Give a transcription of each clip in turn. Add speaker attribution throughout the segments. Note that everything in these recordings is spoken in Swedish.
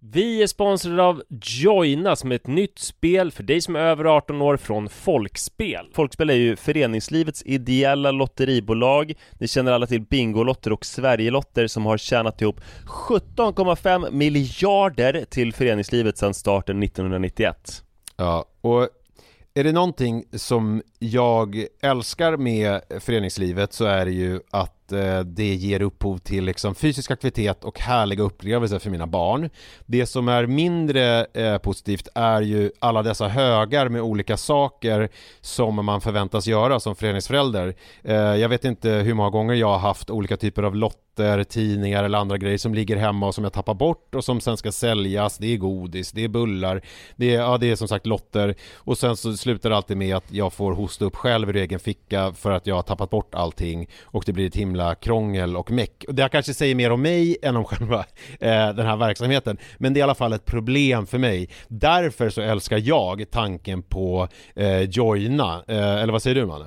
Speaker 1: Vi är sponsrade av Joina som är ett nytt spel för dig som är över 18 år från Folkspel. Folkspel är ju föreningslivets ideella lotteribolag. Ni känner alla till Bingolotter och Sverigelotter som har tjänat ihop 17,5 miljarder till föreningslivet sedan starten 1991.
Speaker 2: Ja, och är det någonting som jag älskar med föreningslivet så är det ju att eh, det ger upphov till liksom fysisk aktivitet och härliga upplevelser för mina barn. Det som är mindre eh, positivt är ju alla dessa högar med olika saker som man förväntas göra som föreningsförälder. Eh, jag vet inte hur många gånger jag har haft olika typer av lotter, tidningar eller andra grejer som ligger hemma och som jag tappar bort och som sen ska säljas. Det är godis, det är bullar, det är, ja, det är som sagt lotter och sen så slutar det alltid med att jag får hosta upp själv ur egen ficka för att jag har tappat bort allting och det blir ett himla krångel och meck. Det här kanske säger mer om mig än om själva eh, den här verksamheten, men det är i alla fall ett problem för mig. Därför så älskar jag tanken på eh, Joina, eh, eller vad säger du Manne?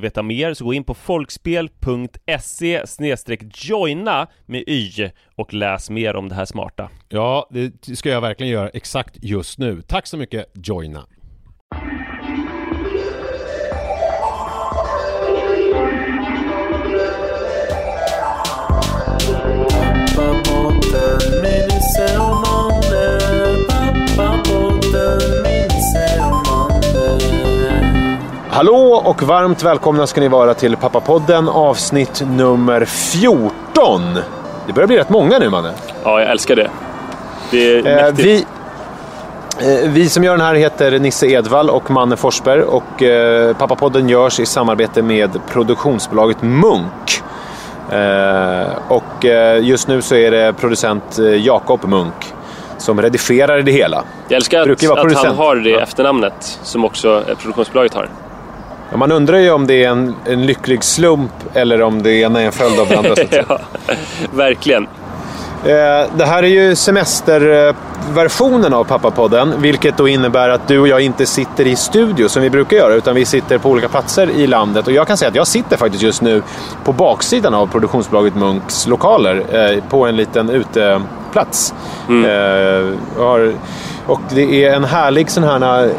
Speaker 1: veta mer så gå in på folkspel.se joina med y och läs mer om det här smarta.
Speaker 2: Ja, det ska jag verkligen göra exakt just nu. Tack så mycket Joina! Hallå och varmt välkomna ska ni vara till Pappapodden avsnitt nummer 14. Det börjar bli rätt många nu Manne.
Speaker 1: Ja, jag älskar det. Det är
Speaker 2: Eh,
Speaker 1: mäktigt.
Speaker 2: vi, eh, vi som gör den här heter Nisse Edvall och Manne Forsberg och eh, Pappapodden görs i samarbete med produktionsbolaget Munk. Eh, och eh, just nu så är det producent eh, Jakob Munk som redigerar det hela.
Speaker 3: Jag älskar att, att han har det
Speaker 2: Ja.
Speaker 3: efternamnet som också eh, produktionsbolaget har.
Speaker 2: Man undrar ju om det är en, en lycklig slump eller om det ena är en följd av det andra.
Speaker 3: Ja, verkligen.
Speaker 2: Eh, Det här är ju semesterversionen av Pappapodden, vilket då innebär att du och jag inte sitter i studio som vi brukar göra, utan vi sitter på olika platser i landet. Och jag kan säga att jag sitter faktiskt just nu på baksidan av produktionsbolaget Munks lokaler, eh, på en liten uteplats. Eh, och har- Och det är en härlig sån här...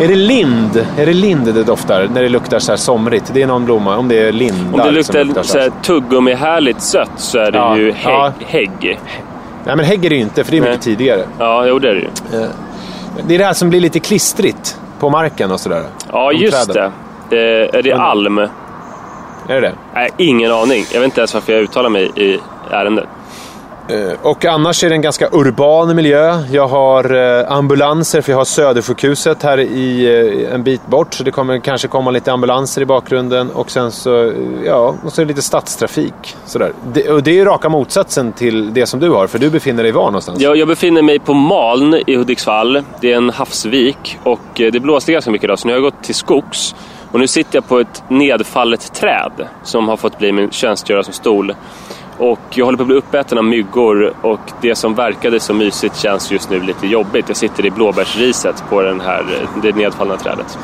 Speaker 2: Är det lind? Är det lind det doftar när det luktar så här somrigt? Det är någon blomma, om det är lindar
Speaker 3: Om det
Speaker 2: som
Speaker 3: luktar
Speaker 2: så här.
Speaker 3: här tuggummi härligt sött så är det
Speaker 2: Ja,
Speaker 3: ju hägg.
Speaker 2: ja.
Speaker 3: hägg.
Speaker 2: Nej men hägg är det ju inte, för det är
Speaker 3: Nej.
Speaker 2: mycket tidigare.
Speaker 3: Ja, jo det är det ju.
Speaker 2: Det är det här som blir lite klistrigt på marken och sådär.
Speaker 3: Ja, just
Speaker 2: träden.
Speaker 3: det. Eh, är det alm?
Speaker 2: Är det det?
Speaker 3: Nej, ingen aning. Jag vet inte ens varför jag uttalar mig i ärendet.
Speaker 2: Eh, och annars är det en ganska urban miljö. Jag har eh, ambulanser, för jag har Södersjukhuset här i eh, en bit bort. Så det kommer kanske komma lite ambulanser i bakgrunden. Och sen så, ja, och så är det lite stadstrafik. Sådär. Det, och det är ju raka motsatsen till det som du har, för du befinner dig var någonstans?
Speaker 3: Jag, jag befinner mig på Maln i Hudiksvall. Det är en havsvik och det blåste ganska mycket idag så nu har jag gått till skogs. Och nu sitter jag på ett nedfallet träd som har fått bli min tjänstgöra som stol. Och jag håller på att bli uppäten av myggor och det som verkade så mysigt känns just nu lite jobbigt. Jag sitter i blåbärsriset på den här, det nedfallna trädet.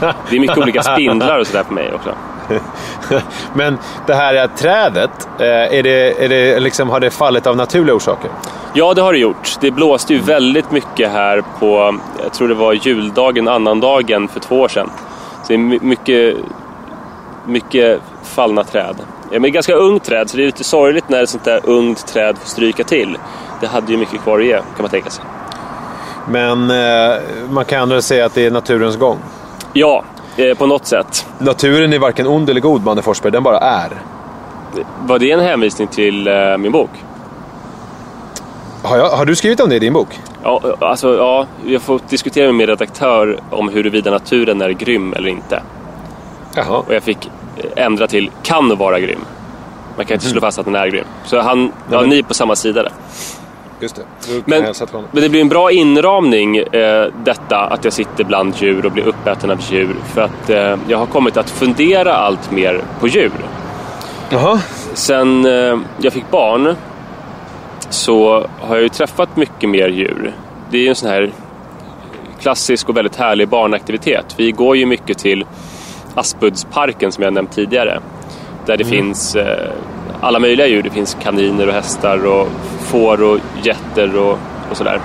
Speaker 3: Det är mycket olika spindlar och sådär på mig också.
Speaker 2: Men det här trädet, eh, är det, är det liksom, har det fallit av naturliga orsaker?
Speaker 3: Ja, det har det gjort. Det blåste ju väldigt mycket här på, jag tror det var juldagen, annandagen för två år sedan. Så det är my- mycket, mycket fallna träd. Ja, men ganska ungt träd, så det är lite sorgligt när ett sånt där ungt träd får stryka till. Det hade ju mycket kvar att ge, kan man tänka sig.
Speaker 2: Men eh, man kan ändå säga att det är naturens gång.
Speaker 3: Ja, eh, på något sätt.
Speaker 2: Naturen är varken ond eller god, Manne Forsberg, den bara är.
Speaker 3: Var det en hänvisning till eh, min bok?
Speaker 2: Har, jag, har du skrivit om det i din bok?
Speaker 3: Ja, alltså, ja, jag får diskutera med min redaktör om huruvida naturen är grym eller inte.
Speaker 2: Jaha.
Speaker 3: Och jag fick eh, ändra till kan vara grym. Man kan inte slå fast att den är grym. Så han, ja,
Speaker 2: men-
Speaker 3: ni är på samma sida där.
Speaker 2: Just det.
Speaker 3: Men, men det blir en bra inramning eh, detta att jag sitter bland djur och blir uppäten av djur. För att eh, jag har kommit att fundera allt mer på djur.
Speaker 2: Jaha.
Speaker 3: Sen eh, jag fick barn så har jag ju träffat mycket mer djur. Det är ju en sån här klassisk och väldigt härlig barnaktivitet. Vi går ju mycket till Aspudsparken som jag nämnt tidigare. Där det finns eh, alla möjliga djur. Det finns kaniner och hästar och får och getter och, och sådär.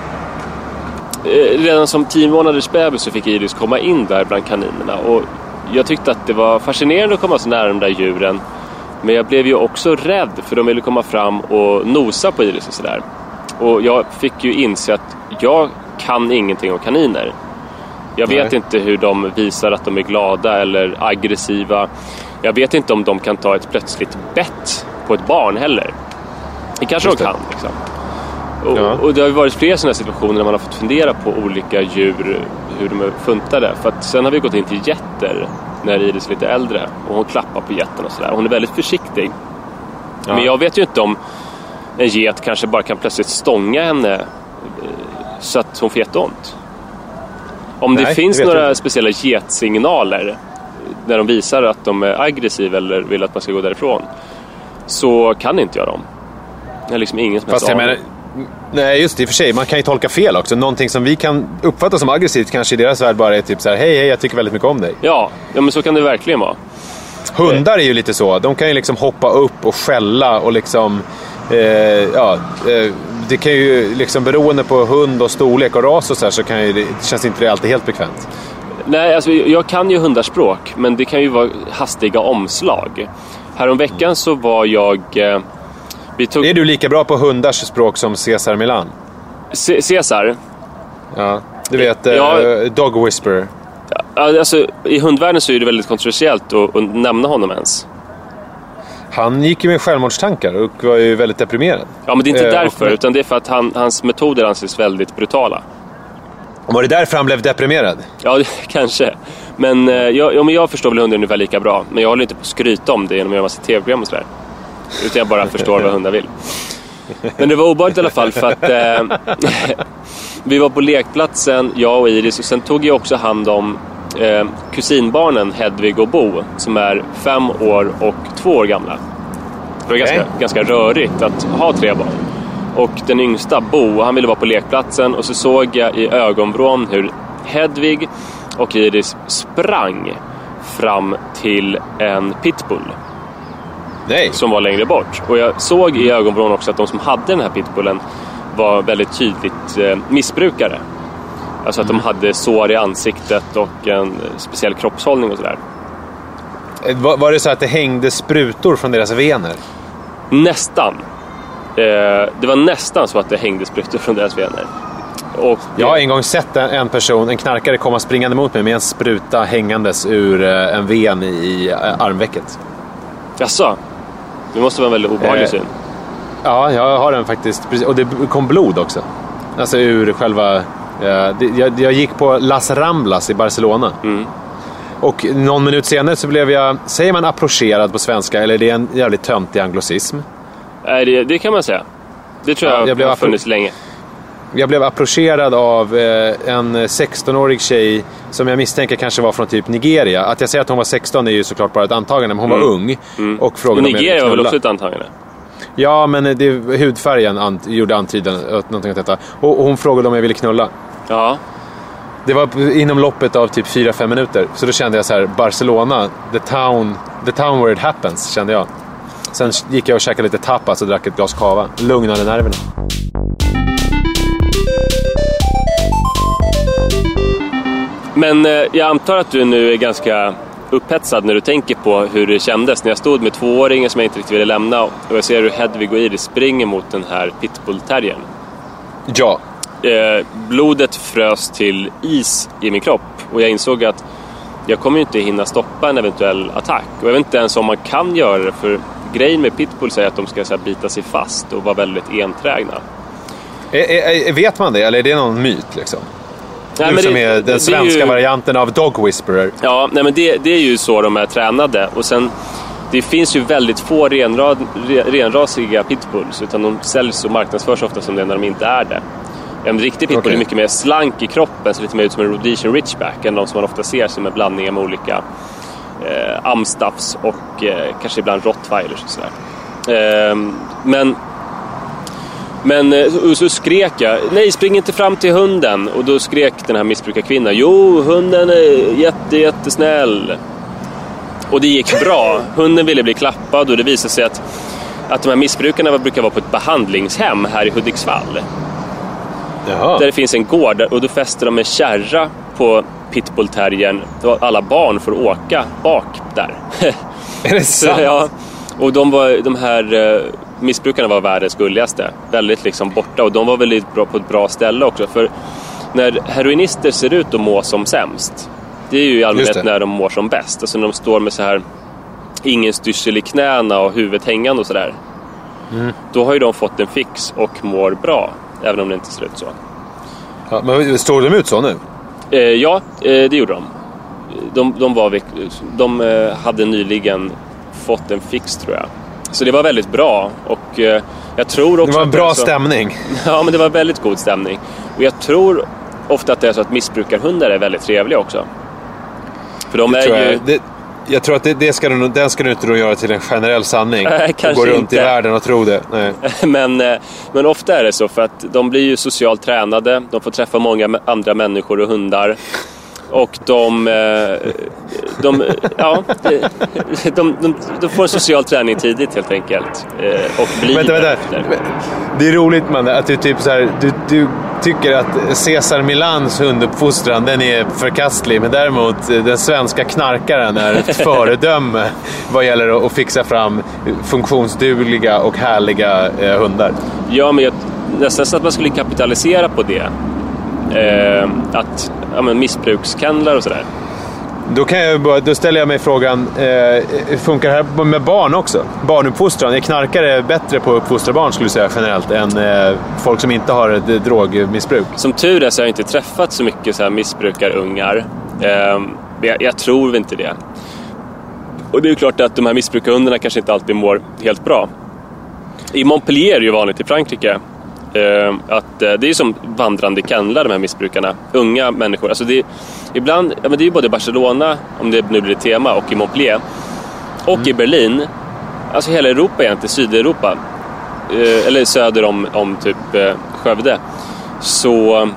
Speaker 3: Eh, redan som tio månaders bebis så fick Iris komma in där bland kaninerna. Och jag tyckte att det var fascinerande att komma så nära de där djuren. Men jag blev ju också rädd för de ville komma fram och nosa på Iris och sådär. Och jag fick ju inse att jag kan ingenting om kaniner. Jag vet
Speaker 2: Nej.
Speaker 3: inte hur de visar att de är glada eller aggressiva. Jag vet inte om de kan ta ett plötsligt bett på ett barn heller. Det kanske
Speaker 2: Just
Speaker 3: de
Speaker 2: det.
Speaker 3: kan. Liksom. Och,
Speaker 2: Ja.
Speaker 3: och det har ju varit flera sådana situationer när man har fått fundera på olika djur, hur de är funtade. För att sen har vi gått in till getter när Iris är lite äldre och hon klappar på getten och sådär. Hon är väldigt försiktig.
Speaker 2: Ja.
Speaker 3: Men jag vet ju inte om en get kanske bara kan plötsligt stånga henne eh, så att hon får jätteont. Om
Speaker 2: Nej,
Speaker 3: det
Speaker 2: det
Speaker 3: finns
Speaker 2: jag
Speaker 3: några speciella getsignaler när de visar att de är aggressiva eller vill att man ska gå därifrån så kan inte jag dem. Jag har liksom ingen som helst aning.
Speaker 2: nej just det, i och för sig, man kan ju tolka fel också. Någonting som vi kan uppfatta som aggressivt kanske i deras värld bara är typ så här: hej hej jag tycker väldigt mycket om dig.
Speaker 3: Ja, ja, men så kan det verkligen vara.
Speaker 2: Hundar är ju lite så, de kan ju liksom hoppa upp och skälla och liksom, eh, ja, eh, det kan ju liksom beroende på hund och storlek och ras och så här så kan ju, det känns inte det alltid helt bekvämt.
Speaker 3: Nej, alltså, jag kan ju hundarspråk, men det kan ju vara hastiga omslag. Häromveckan så var jag... Eh, vi tog
Speaker 2: Är du lika bra på hundars språk som Cesar Milan?
Speaker 3: C- Cesar.
Speaker 2: Ja, du vet, eh,
Speaker 3: Ja.
Speaker 2: Dog Whisperer.
Speaker 3: Alltså, I hundvärlden så är det väldigt kontroversiellt att, att nämna honom ens.
Speaker 2: Han gick ju med självmordstankar och var ju väldigt deprimerad.
Speaker 3: Ja, men det är inte
Speaker 2: Eh, och-
Speaker 3: därför, utan det är för att han, hans metoder anses väldigt brutala.
Speaker 2: Var det därför han blev deprimerad?
Speaker 3: Ja, kanske. Men, eh, jag, ja, men jag förstår väl hundar ungefär lika bra. Men jag håller inte på att skryta om det genom att göra massa tv-program och sådär. Utan jag bara förstår vad hundar vill. Men det var obehagligt i alla fall för att eh, vi var på lekplatsen, jag och Iris, och sen tog jag också hand om eh, kusinbarnen Hedvig och Bo som är fem år och två år gamla. Det var
Speaker 2: Okej.
Speaker 3: ganska, ganska rörigt att ha tre barn. Och den yngsta, Bo, han ville vara på lekplatsen och så såg jag i ögonvrån hur Hedvig och Iris sprang fram till en pitbull
Speaker 2: Nej.
Speaker 3: som var längre bort. Och jag såg i ögonvrån också att de som hade den här pitbullen var väldigt tydligt eh, missbrukare. Alltså att de hade sår i ansiktet och en speciell kroppshållning och sådär.
Speaker 2: Eh, Var, var det så att det hängde sprutor från deras vener?
Speaker 3: Nästan. Eh, det var nästan så att det hängde sprutor från deras vener. Och,
Speaker 2: Jag har en gång sett en, person, en knarkare, komma springande mot mig med en spruta hängandes ur eh, en ven i, eh, armvecket.
Speaker 3: Jaså? Det måste vara en väldigt obehaglig
Speaker 2: Eh,
Speaker 3: syn.
Speaker 2: Ja, jag har den faktiskt. Och det kom blod också. Alltså ur själva... eh, jag, jag gick på Las Ramblas i Barcelona.
Speaker 3: Mm.
Speaker 2: Och någon minut senare så blev jag, säger man approcherad på svenska eller är det en jävligt töntig anglosism?
Speaker 3: Nej, det, det kan man säga. Det tror
Speaker 2: Ja,
Speaker 3: jag,
Speaker 2: jag blev
Speaker 3: har funnits länge.
Speaker 2: Jag blev approcherad av eh, en 16-årig tjej som jag misstänker kanske var från typ Nigeria. Att jag säger att hon var 16 är ju såklart bara ett antagande, men hon var ung. Och
Speaker 3: Och
Speaker 2: frågade om jag ville
Speaker 3: Nigeria var väl också ett antagande?
Speaker 2: Ja, men det, hudfärgen ant, gjorde antydan åt någonting åt detta. Och, och hon frågade om jag ville knulla.
Speaker 3: Ja.
Speaker 2: Det var inom loppet av typ 4-5 minuter. Så då kände jag så här, Barcelona, the town, the town where it happens, kände jag. Sen gick jag och käkade lite tapas och drack ett glas cava. Lugnade nerverna.
Speaker 3: Men eh, jag antar att du nu är ganska upphetsad när du tänker på hur det kändes när jag stod med tvååringen som jag inte riktigt ville lämna och jag ser hur Hedvig och Iris springer mot den här pitbullterriern.
Speaker 2: Ja.
Speaker 3: Eh, blodet frös till is i min kropp och jag insåg att jag kommer inte hinna stoppa en eventuell attack. Och jag vet inte ens om man kan göra det för grejen med pitbulls är att de ska så här, bita sig fast och vara väldigt enträgna.
Speaker 2: Ä- ä- vet man det, eller är det någon myt liksom?
Speaker 3: Nej, men
Speaker 2: som
Speaker 3: det-
Speaker 2: är
Speaker 3: det är
Speaker 2: den svenska
Speaker 3: ju-
Speaker 2: varianten av Dog Whisperer.
Speaker 3: Ja, nej men det, det är ju så de är tränade. Och sen, det finns ju väldigt få renrad, re, renrasiga pitbulls, utan de säljs och marknadsförs ofta som det när de inte är det. En riktig pitbull
Speaker 2: Okej.
Speaker 3: är mycket mer slank i kroppen, ser lite mer ut som en rhodesian ridgeback än de som man ofta ser som är blandningar med olika eh, amstaffs och eh, kanske ibland rottweilers och sådär. Eh, men men eh, så, så skrek jag, nej spring inte fram till hunden. Och då skrek den här missbrukarkvinnan, jo hunden är jätte, jättesnäll. Och det gick bra. Hunden ville bli klappad och det visade sig att, att de här missbrukarna brukar vara på ett behandlingshem här i Hudiksvall.
Speaker 2: Jaha.
Speaker 3: Där det finns en gård och då fäster de en kärra på pitbullterriern alla barn får åka bak där.
Speaker 2: Är det
Speaker 3: Så,
Speaker 2: sant?
Speaker 3: ja, och de, var, de här eh, missbrukarna var världens gulligaste. Väldigt liksom borta och de var väldigt bra på ett bra ställe också. För när heroinister ser ut att må som sämst, det är ju i allmänhet när de mår som bäst. Alltså när de står med så här ingen styrsel i knäna och huvudet hängande och sådär.
Speaker 2: Mm.
Speaker 3: Då har ju de fått en fix och mår bra, även om det inte ser ut så.
Speaker 2: Ja, men står de ut så nu?
Speaker 3: Eh, ja, eh, det gjorde de. De, de, var, de eh, hade nyligen fått en fix tror jag. Så det var väldigt bra och eh, jag tror också
Speaker 2: Det var en
Speaker 3: är
Speaker 2: bra
Speaker 3: så-
Speaker 2: stämning.
Speaker 3: Ja, men det var väldigt god stämning. Och jag tror ofta att det är så att missbrukarhundar är väldigt trevliga också. För de är
Speaker 2: Tror
Speaker 3: ju...
Speaker 2: Det, jag tror att det, det ska du, den ska du inte då göra till en generell sanning.
Speaker 3: Kanske
Speaker 2: Gå runt
Speaker 3: inte.
Speaker 2: i världen och tro det. Nej.
Speaker 3: men, eh, men ofta är det så för att de blir ju socialt tränade, de får träffa många andra människor och hundar. Och de, eh, de, ja, de, de, de, får en social träning tidigt helt enkelt. eh, Och blir
Speaker 2: Vänta, vänta. Det är roligt man, att du typ så här, du, du tycker att Cesar Milans hunduppfostran den är förkastlig. Men däremot eh, den svenska knarkaren är ett föredöme vad gäller att- fixa fram funktionsdugliga och härliga hundar.
Speaker 3: Ja, men jag, nästan så att man skulle kapitalisera på det. Eh, att, ja men missbrukskennlar och sådär.
Speaker 2: Då, kan jag bara, då ställer jag mig frågan, eh, funkar det här med barn också? Barnuppfostran, är knarkare bättre på att uppfostra barn skulle du säga generellt än eh, folk som inte har ett drogmissbruk?
Speaker 3: Som tur är så har jag inte träffat så mycket så här missbrukarungar. Eh, jag, jag tror inte det. Och det är ju klart att de här missbrukarhundarna kanske inte alltid mår helt bra. I Montpellier är det ju vanligt i Frankrike att eh, det är som vandrande kennlar de här missbrukarna. Unga människor. Alltså det är, ibland, ja, men det är ju både Barcelona, om det nu blir ett tema, och i Montpellier. Och i Berlin. Alltså hela Europa egentligen, Sydeuropa. Eh, eller söder om, om typ eh, Skövde. Så,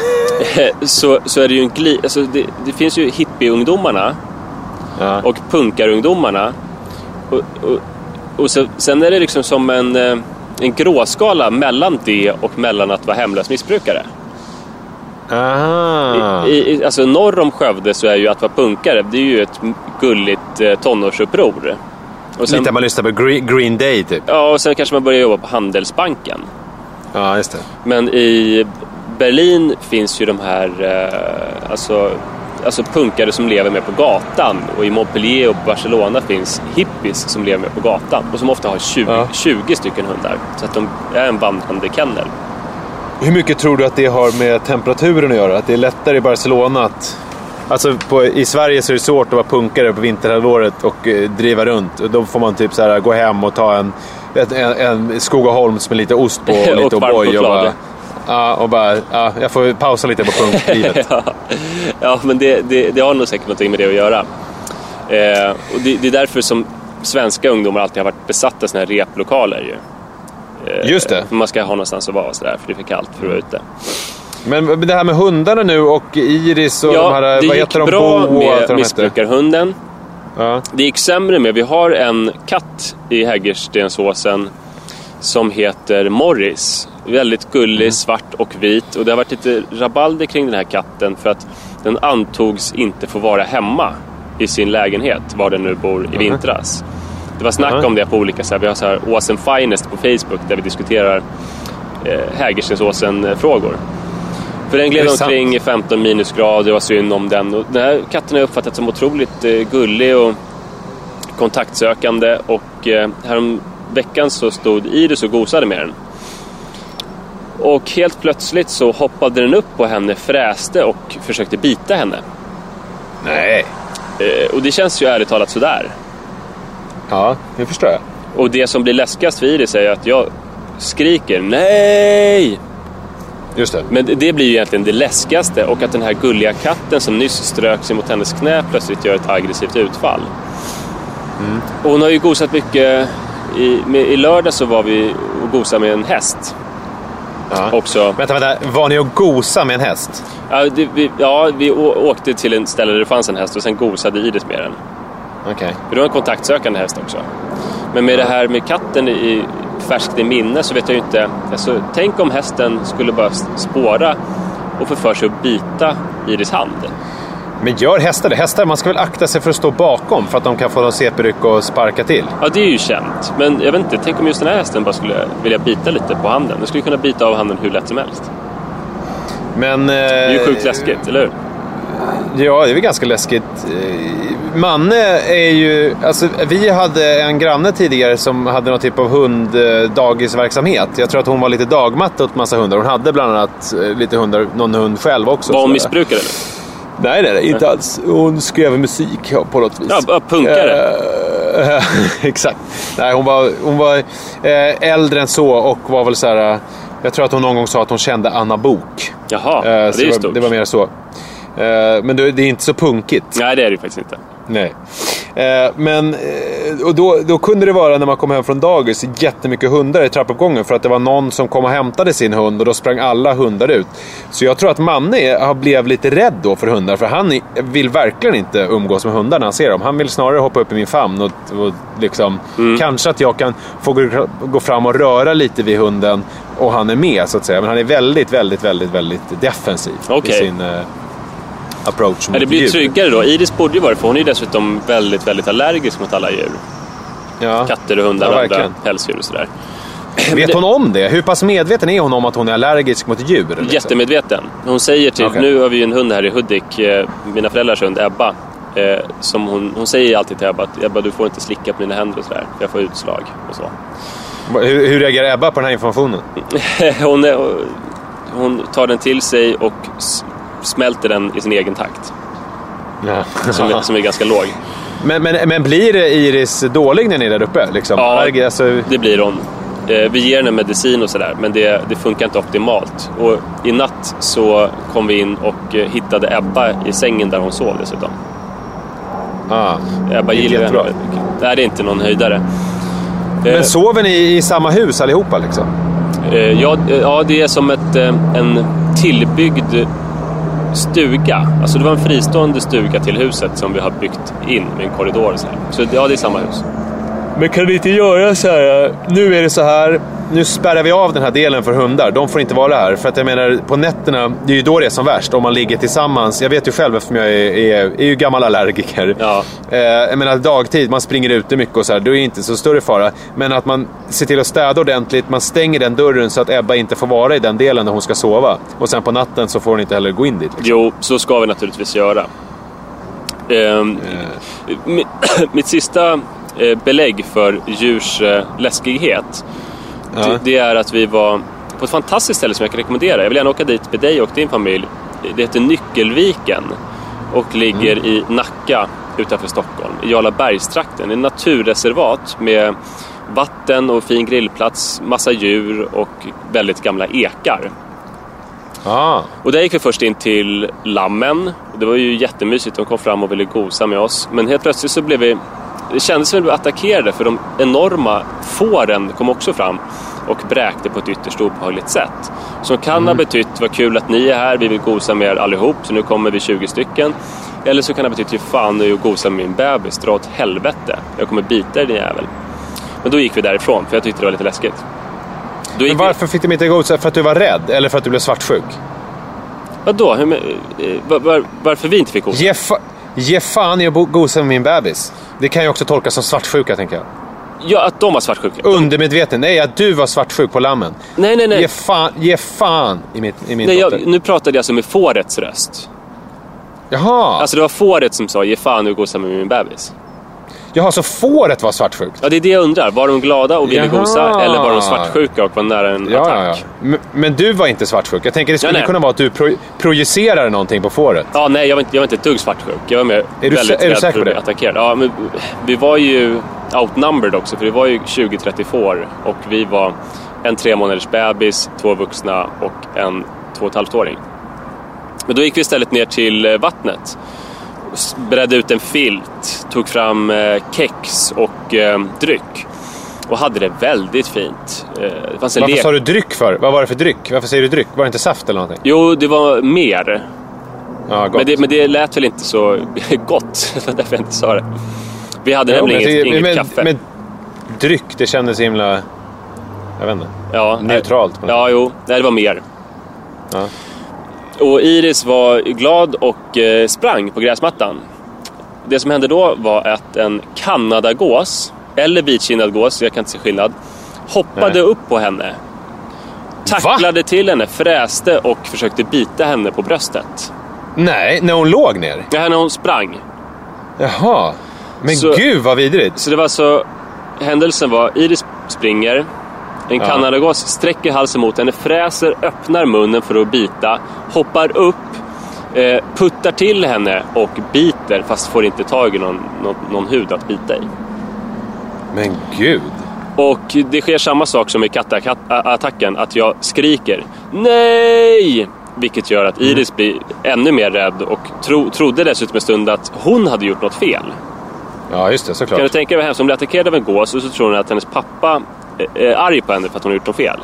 Speaker 3: så, så är det ju en gli... Alltså det, det finns ju hippieungdomarna
Speaker 2: Ja.
Speaker 3: och punkarungdomarna. Och, och, och så, sen är det liksom som en, eh, en gråskala mellan det och mellan att vara hemlös missbrukare.
Speaker 2: Aha.
Speaker 3: I, i, alltså norr om Skövde så är ju att vara punkare, det är ju ett gulligt eh, tonårsuppror. Och sen,
Speaker 2: Lite att man lyssnar på Green, Green Day typ.
Speaker 3: ja, och sen kanske man börjar jobba på Handelsbanken.
Speaker 2: Ja, just det.
Speaker 3: Men i Berlin finns ju de här eh, alltså, alltså punkare som lever med på gatan och i Montpellier och Barcelona finns hippies som lever med på gatan och som ofta har 20,
Speaker 2: Ja.
Speaker 3: 20 stycken hundar. Så att de är en vandrande kennel.
Speaker 2: Hur mycket tror du att det har med temperaturen att göra? Att det är lättare i Barcelona att... Alltså på, i Sverige så är det svårt att vara punkare på vinterhalvåret och eh, driva runt. Och Då får man typ så här, gå hem och ta en, en, en Skogaholms med lite ost på och
Speaker 3: Och
Speaker 2: lite O'boy. Och
Speaker 3: choklad.
Speaker 2: bara, ja, och bara, ja, jag får pausa lite på punklivet.
Speaker 3: ja, ja, men det, det, det har nog säkert någonting med det att göra. Eh, och det, det är därför som svenska ungdomar alltid har varit besatta av såna här replokaler. Ju. Eh,
Speaker 2: Just det.
Speaker 3: Man ska ha någonstans att vara sådär, för det är för kallt för att vara ute.
Speaker 2: Men det här med hundarna nu och Iris och
Speaker 3: Ja,
Speaker 2: de här,
Speaker 3: det
Speaker 2: vad
Speaker 3: gick
Speaker 2: heter de?
Speaker 3: bra
Speaker 2: Bo och allt
Speaker 3: med missbrukarhunden.
Speaker 2: Ja.
Speaker 3: Det gick sämre med, vi har en katt i Hägerstensåsen som heter Morris. Väldigt gullig,
Speaker 2: Mm.
Speaker 3: svart och vit. Och det har varit lite rabalder kring den här katten för att den antogs inte få vara hemma i sin lägenhet, var den nu bor i vintras. Det var snack
Speaker 2: Mhm.
Speaker 3: om det på olika sätt. Vi har så här Åsen Finest på Facebook där vi diskuterar eh, Hägerstensåsen-frågor. För den gled omkring i 15 minusgrader, det var synd om den. Och den här katten har jag uppfattat som otroligt eh, gullig och kontaktsökande och eh, härom veckan så stod Iris och gosade med den. Och helt plötsligt så hoppade den upp på henne, fräste och försökte bita henne.
Speaker 2: Nej.
Speaker 3: Eh, och det känns ju ärligt talat sådär.
Speaker 2: Ja, det förstår jag.
Speaker 3: Och det som blir läskigast för Iris är att jag skriker NEJ!
Speaker 2: Just det.
Speaker 3: Men det- blir ju egentligen det läskigaste och att den här gulliga katten som nyss strök sig mot hennes knä plötsligt gör ett aggressivt utfall. Och hon har ju gosat mycket. I, med, I lördag så var vi och gosade med en häst
Speaker 2: Ja.
Speaker 3: också.
Speaker 2: Vänta, vänta. Var ni och gosa med en häst?
Speaker 3: Ja, det, vi, ja, vi åkte till en ställe där det fanns en häst och sen gosade Iris med den.
Speaker 2: Okej.
Speaker 3: För det var en kontaktsökande häst också. Men med det här med katten i färskt i minne så vet jag ju inte. Alltså, tänk om hästen skulle bara spåra och få för sig att bita Iris hand.
Speaker 2: Men gör hästar det? Hästar, man ska väl akta sig för att stå bakom för att de kan få någon CP-ryck och sparka till?
Speaker 3: Ja, det är ju känt. Men jag vet inte, tänk om just den här hästen bara skulle vilja bita lite på handen. Den skulle kunna bita av handen hur lätt som helst.
Speaker 2: Men...
Speaker 3: Det är ju sjukt läskigt, eller hur?
Speaker 2: Ja, det är väl ganska läskigt. Eh, Manne är ju... Alltså, vi hade en granne tidigare som hade någon typ av hunddagisverksamhet. Jag tror att hon var lite dagmatta åt massa hundar. Hon hade bland annat eh, lite hundar, någon hund själv också.
Speaker 3: Var hon missbrukare eller?
Speaker 2: Nej, nej, nej, inte alls. Hon skrev musik på något vis.
Speaker 3: Ja, punkare.
Speaker 2: Eh, exakt. Nej, hon var, hon var eh, äldre än så och var väl så här... eh, Jag tror att hon någon gång sa att hon kände Anna Bok.
Speaker 3: Jaha,
Speaker 2: Eh,
Speaker 3: det är ju
Speaker 2: var,
Speaker 3: stort.
Speaker 2: det var mer så. Eh, men det, är inte så punkigt.
Speaker 3: Nej, det är det ju faktiskt inte.
Speaker 2: Nej. Eh, men eh, och då, då kunde det vara när man kom hem från dagis jättemycket hundar i trappuppgången för att det var någon som kom och hämtade sin hund och då sprang alla hundar ut. Så jag tror att Manne har blev lite rädd då för hundar för han i- vill verkligen inte umgås med hundar när han ser dem. Han vill snarare hoppa upp i min famn och, och liksom kanske att jag kan få gå, gå fram och röra lite vid hunden och han är med så att säga. Men han är väldigt, väldigt, väldigt, väldigt defensiv i
Speaker 3: Okej.
Speaker 2: sin approach
Speaker 3: Ja,
Speaker 2: mot
Speaker 3: det blir ju
Speaker 2: djur.
Speaker 3: tryggare då. Iris borde ju vara det, för hon är ju dessutom väldigt, väldigt allergisk mot alla djur.
Speaker 2: Ja.
Speaker 3: Katter och hundar
Speaker 2: Ja,
Speaker 3: och andra pälsdjur och sådär.
Speaker 2: Vet hon om det? Hur pass medveten är hon om att hon är allergisk mot djur? Liksom?
Speaker 3: Jättemedveten. Hon säger till,
Speaker 2: Okej.
Speaker 3: nu har vi ju en hund här i Hudik, eh, mina föräldrars hund Ebba. Eh, som hon, hon säger alltid till Ebba att Ebba du får inte slicka på mina händer och sådär, för jag får utslag och så.
Speaker 2: Hur, hur reagerar Ebba på den här informationen?
Speaker 3: hon, är, hon tar den till sig och smälter den i sin egen takt. Som, är, som är ganska låg.
Speaker 2: men, men, men blir Iris dålig när ni är där uppe? Liksom?
Speaker 3: Ja.
Speaker 2: Alltså,
Speaker 3: Det blir hon. Eh, vi ger henne medicin och sådär, men det, det funkar inte optimalt. Och i natt så kom vi in och eh, hittade Ebba i sängen där hon sov dessutom.
Speaker 2: Ah.
Speaker 3: Ebba gillar henne väldigt mycket. Det är inte någon höjdare. Eh,
Speaker 2: Men sover ni i samma hus allihopa liksom?
Speaker 3: Eh, Ja, eh, ja, det är som ett, eh, en tillbyggd stuga. Alltså det var en fristående stuga till huset som vi har byggt in med en korridor så här. Så ja, det är samma hus.
Speaker 2: Men kan vi inte göra så här? Nu är det så här. Nu spärrar vi av den här delen för hundar. De får inte vara här. För att jag menar, på nätterna, det är ju då det är som värst. Om man ligger tillsammans. Jag vet ju själv eftersom jag är, är, är ju gammal allergiker.
Speaker 3: Ja.
Speaker 2: Eh, jag menar dagtid, man springer ute mycket och så här. Då är det inte så större fara. Men att man ser till att städa ordentligt. Man stänger den dörren så att Ebba inte får vara i den delen där hon ska sova. Och sen på natten så får hon inte heller gå in dit. Liksom.
Speaker 3: Jo, så ska vi naturligtvis göra. Ehm, mi- mitt sista eh, belägg för djurs eh, läskighet det, det är att vi var på ett fantastiskt ställe som jag kan rekommendera. Jag vill gärna åka dit med dig och din familj. Det heter Nyckelviken och ligger i Nacka utanför Stockholm, i Jarlabergstrakten. Det är ett naturreservat med vatten och fin grillplats, massa djur och väldigt gamla ekar.
Speaker 2: Ah.
Speaker 3: Och där gick vi först in till lammen. Det var ju jättemysigt. De kom fram och ville gosa med oss. Men helt plötsligt så blev vi... Det kändes som att vi blev attackerade för de enorma fåren kom också fram och bräkte på ett ytterst obehagligt sätt. Som kan ha betytt, vad kul att ni är här, vi vill gosa med er allihop, så nu kommer vi 20 stycken. Eller så kan det ha betytt, ge fan nu och gosa med min bebis, dra åt helvete. Jag kommer bita dig din jävel. Men då gick vi därifrån, för jag tyckte det var lite läskigt.
Speaker 2: Men varför fick de inte gosa? För att du var rädd? Eller för att du blev svartsjuk?
Speaker 3: vi... Vadå? Hur, eh, var, var, varför vi inte fick gosa?
Speaker 2: Ge, fa- ge fan i att gosa med min bebis. Det kan ju också tolkas som svartsjuka, tänker jag.
Speaker 3: Ja, att de var svartsjuka.
Speaker 2: Undermedveten. Nej, att du var svartsjuk på lammen.
Speaker 3: Nej, nej, nej.
Speaker 2: Ge fan, ge fan i, mitt, i min
Speaker 3: nej
Speaker 2: dotter.
Speaker 3: jag, nu pratade jag alltså med fårets röst.
Speaker 2: Jaha.
Speaker 3: Alltså det var fåret som sa ge fan nu gosa med min bebis.
Speaker 2: Jaha, så fåret var svartsjukt?
Speaker 3: Ja, det är det jag undrar. Var de glada och ville
Speaker 2: Jaha.
Speaker 3: gosa eller var de svartsjuka och var nära en
Speaker 2: Ja,
Speaker 3: attack?
Speaker 2: ja, ja. Men, du var inte svartsjuk? Jag tänker det skulle
Speaker 3: nej.
Speaker 2: kunna vara att du pro, projicerade någonting på fåret.
Speaker 3: Ja, nej, jag var inte, jag var inte ett dugg svartsjuk. Jag var mer
Speaker 2: du
Speaker 3: väldigt
Speaker 2: sä- är du säker på det?
Speaker 3: attackerad. Ja, men vi var ju outnumbered också, för det var ju 20-30 får och vi var en tre månaders bebis, två vuxna och en två och ett halvt åring. Men då gick vi istället ner till eh, vattnet. Bredde ut en filt, tog fram eh, kex och eh, dryck. Och hade det väldigt fint. Eh, det fanns en
Speaker 2: Varför
Speaker 3: lek.
Speaker 2: sa du dryck för? Vad var det för dryck? Varför säger du dryck? Var det inte saft eller någonting?
Speaker 3: Jo, det var mer.
Speaker 2: Ja.
Speaker 3: Men det, men det lät väl inte så gott. Det var därför jag inte sa det. Vi hade
Speaker 2: Jo,
Speaker 3: nämligen inget, inget
Speaker 2: men,
Speaker 3: kaffe.
Speaker 2: Men dryck, det kändes himla... Jag vet inte.
Speaker 3: ja,
Speaker 2: neutralt
Speaker 3: Ja, jo. Nej, det var mer.
Speaker 2: Ja.
Speaker 3: Och Iris var glad och eh, sprang på gräsmattan. Det som hände då var att en kanadagås, eller vitkindad gås, jag kan inte se skillnad, hoppade
Speaker 2: Nej.
Speaker 3: upp på henne. Tacklade till henne, fräste och försökte bita henne på bröstet.
Speaker 2: Nej, när hon låg ner?
Speaker 3: Här när hon sprang.
Speaker 2: Jaha. Men
Speaker 3: Så-
Speaker 2: gud vad vidrigt.
Speaker 3: Så det var så... Händelsen var, Iris springer, en
Speaker 2: Ja.
Speaker 3: kanadagås sträcker halsen mot henne, fräser, öppnar munnen för att bita, hoppar upp, eh, puttar till henne och biter fast får inte tag i någon, någon, någon hud att bita i.
Speaker 2: Men gud.
Speaker 3: Och det sker samma sak som i kattattacken, att jag skriker NEJ! Vilket gör att Iris blir ännu mer rädd och tro, trodde dessutom en stund att hon hade gjort något fel.
Speaker 2: Ja, just det. Såklart.
Speaker 3: Kan du tänka dig vad hemskt hon blir attackerad av en gås och så tror hon att hennes pappa arg på henne för att hon gjort något fel.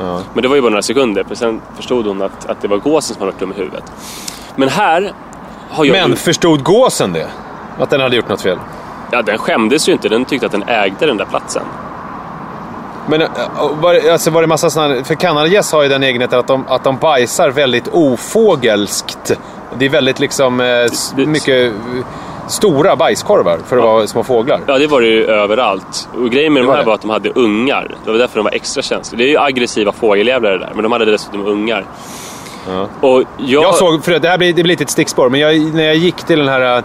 Speaker 2: Ja.
Speaker 3: Men det var ju bara några sekunder, för sen förstod hon att, att det var gåsen som hade varit dum i huvudet. Men här har jag
Speaker 2: Men
Speaker 3: ju...
Speaker 2: förstod gåsen det? Att den hade gjort något fel?
Speaker 3: Ja, den skämdes ju inte, den tyckte att den ägde den där platsen.
Speaker 2: Men äh, var, det- alltså var det massa sådana För kanadagäss har ju den egenheten att de, att de bajsar väldigt ofågelskt. Det är väldigt liksom eh, mycket eh, stora bajskorvar för att vara små fåglar.
Speaker 3: Ja, det var det ju överallt. Och grejen med
Speaker 2: Det
Speaker 3: de
Speaker 2: var
Speaker 3: här
Speaker 2: det.
Speaker 3: var att de hade ungar. Det var därför de var extra känsliga. Det är ju aggressiva fågeljävlar det där, men de hade dessutom ungar. Och jag...
Speaker 2: Jag såg, för det här blir, det blir lite ett stickspår, men jag, när jag gick till den här...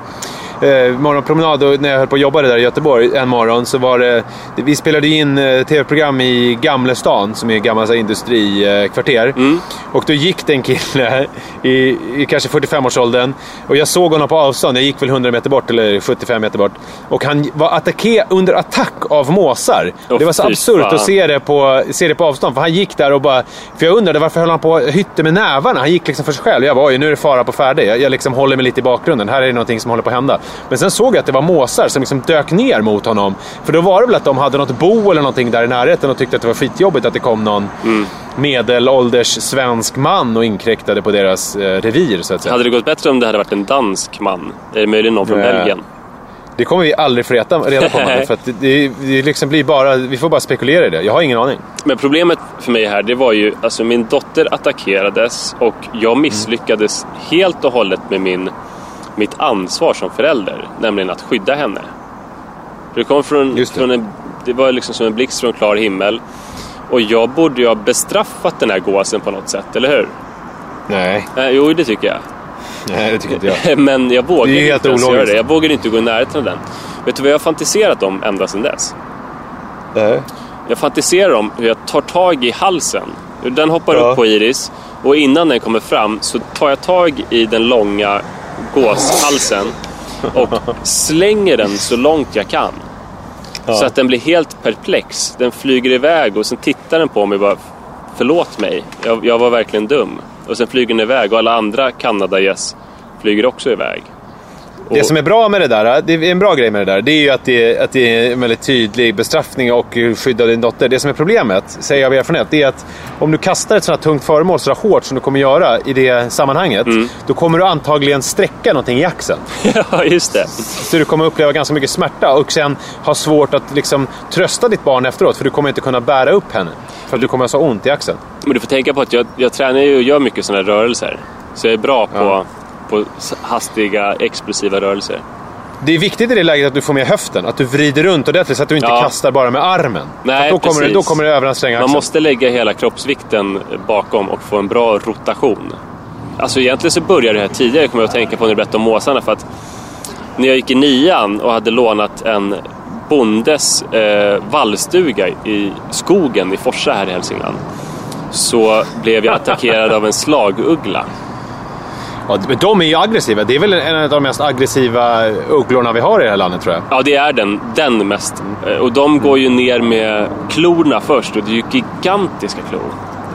Speaker 2: eh, morgonpromenad och när jag höll på att jobba där i Göteborg en morgon så var det... Vi spelade in eh, tv-program i Gamlestan som är ett gammalt industrikvarter.
Speaker 3: Mm.
Speaker 2: Och då gick det en kille i, i kanske 45-årsåldern och jag såg honom på avstånd. Jag gick väl 100 meter bort eller 75 meter bort. Och han var attacke, under attack av måsar.
Speaker 3: Åh,
Speaker 2: det var så absurt att se det, på, se det på avstånd. För han gick där och bara... För jag undrade varför höll han på hytte med nävarna? Han gick liksom för sig själv. Jag bara oj, nu är det fara på färde. Jag, jag liksom håller mig lite i bakgrunden. Här är det någonting som håller på att hända. Men sen såg jag att det var måsar som liksom dök ner mot honom. För då var det väl att de hade något bo eller någonting där i närheten och tyckte att det var skitjobbigt att det kom någon
Speaker 3: Mm.
Speaker 2: medelålders svensk man och inkräktade på deras eh, revir så att säga.
Speaker 3: Hade det gått bättre om det hade varit en dansk man? Eller möjligen någon från
Speaker 2: Nej.
Speaker 3: Belgien?
Speaker 2: Det kommer vi aldrig få reda, reda på. Mannen, för att det, det, liksom blir bara, vi får bara spekulera i det. Jag har ingen aning.
Speaker 3: Men problemet för mig här, det var ju alltså min dotter attackerades och jag misslyckades helt och hållet med min, mitt ansvar som förälder, nämligen att skydda henne. För det kom från,
Speaker 2: det.
Speaker 3: från en, det var liksom som en blixt från klar himmel. Och jag borde ju ha bestraffat den här gåsen på något sätt, eller hur?
Speaker 2: Nej,
Speaker 3: Eh, jo, det tycker jag.
Speaker 2: nej det tycker inte jag.
Speaker 3: Men jag vågade
Speaker 2: Det är helt
Speaker 3: inte ens göra det. Jag vågade inte gå i närheten av den. Vet du vad jag har fantiserat om ända sedan dess?
Speaker 2: Nej.
Speaker 3: Jag fantiserar om hur jag tar tag i halsen. Den hoppar
Speaker 2: Ja.
Speaker 3: upp på Iris och innan den kommer fram så tar jag tag i den långa gåshalsen och slänger den så långt jag kan. Så att den blir helt perplex. Den flyger iväg och sen tittar den på mig och bara Förlåt mig, jag, jag var verkligen dum. Och sen flyger den iväg och alla andra Kanadagäss flyger också iväg.
Speaker 2: Det som är bra med det där, det är en bra grej med det där, det är ju att det, att det är en väldigt tydlig bestraffning och skydd av din dotter. Det som är problemet, säger jag av erfarenhet, det är att om du kastar ett sådant här tungt föremål så hårt som du kommer göra i det sammanhanget, då kommer du antagligen sträcka någonting i axeln.
Speaker 3: ja, just det.
Speaker 2: Så du kommer uppleva ganska mycket smärta och sen ha svårt att liksom trösta ditt barn efteråt, för du kommer inte kunna bära upp henne. För att du kommer ha så ont i axeln.
Speaker 3: Men du får tänka på att jag, jag tränar ju och gör mycket sådana rörelser. Så jag är bra på,
Speaker 2: Ja.
Speaker 3: På hastiga, explosiva rörelser.
Speaker 2: Det är viktigt i det läget att du får med höften, att du vrider runt ordentligt så att du inte
Speaker 3: Ja.
Speaker 2: kastar bara med armen.
Speaker 3: Nej,
Speaker 2: då, kommer det, då kommer det överanstränga
Speaker 3: Man
Speaker 2: axeln.
Speaker 3: måste lägga hela kroppsvikten bakom och få en bra rotation. Alltså egentligen så började det här tidigare, kommer jag att tänka på när du berättade om måsarna. För att när jag gick i nian och hade lånat en bondes eh, vallstuga i skogen i Forsa här i Hälsingland. Så blev jag attackerad av en slaguggla.
Speaker 2: Ja, de är ju aggressiva. Det är väl en av de mest aggressiva ugglorna vi har i det här landet tror jag.
Speaker 3: Ja, det är den, den mest. Eh, Och de går ju ner med klorna först och det är ju gigantiska klor.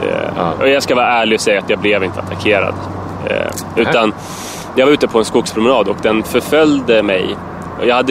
Speaker 3: Eh,
Speaker 2: Ja.
Speaker 3: Och jag ska vara ärlig och säga att jag blev inte attackerad. Eh, Utan jag var ute på en skogspromenad och den förföljde mig. Jag hade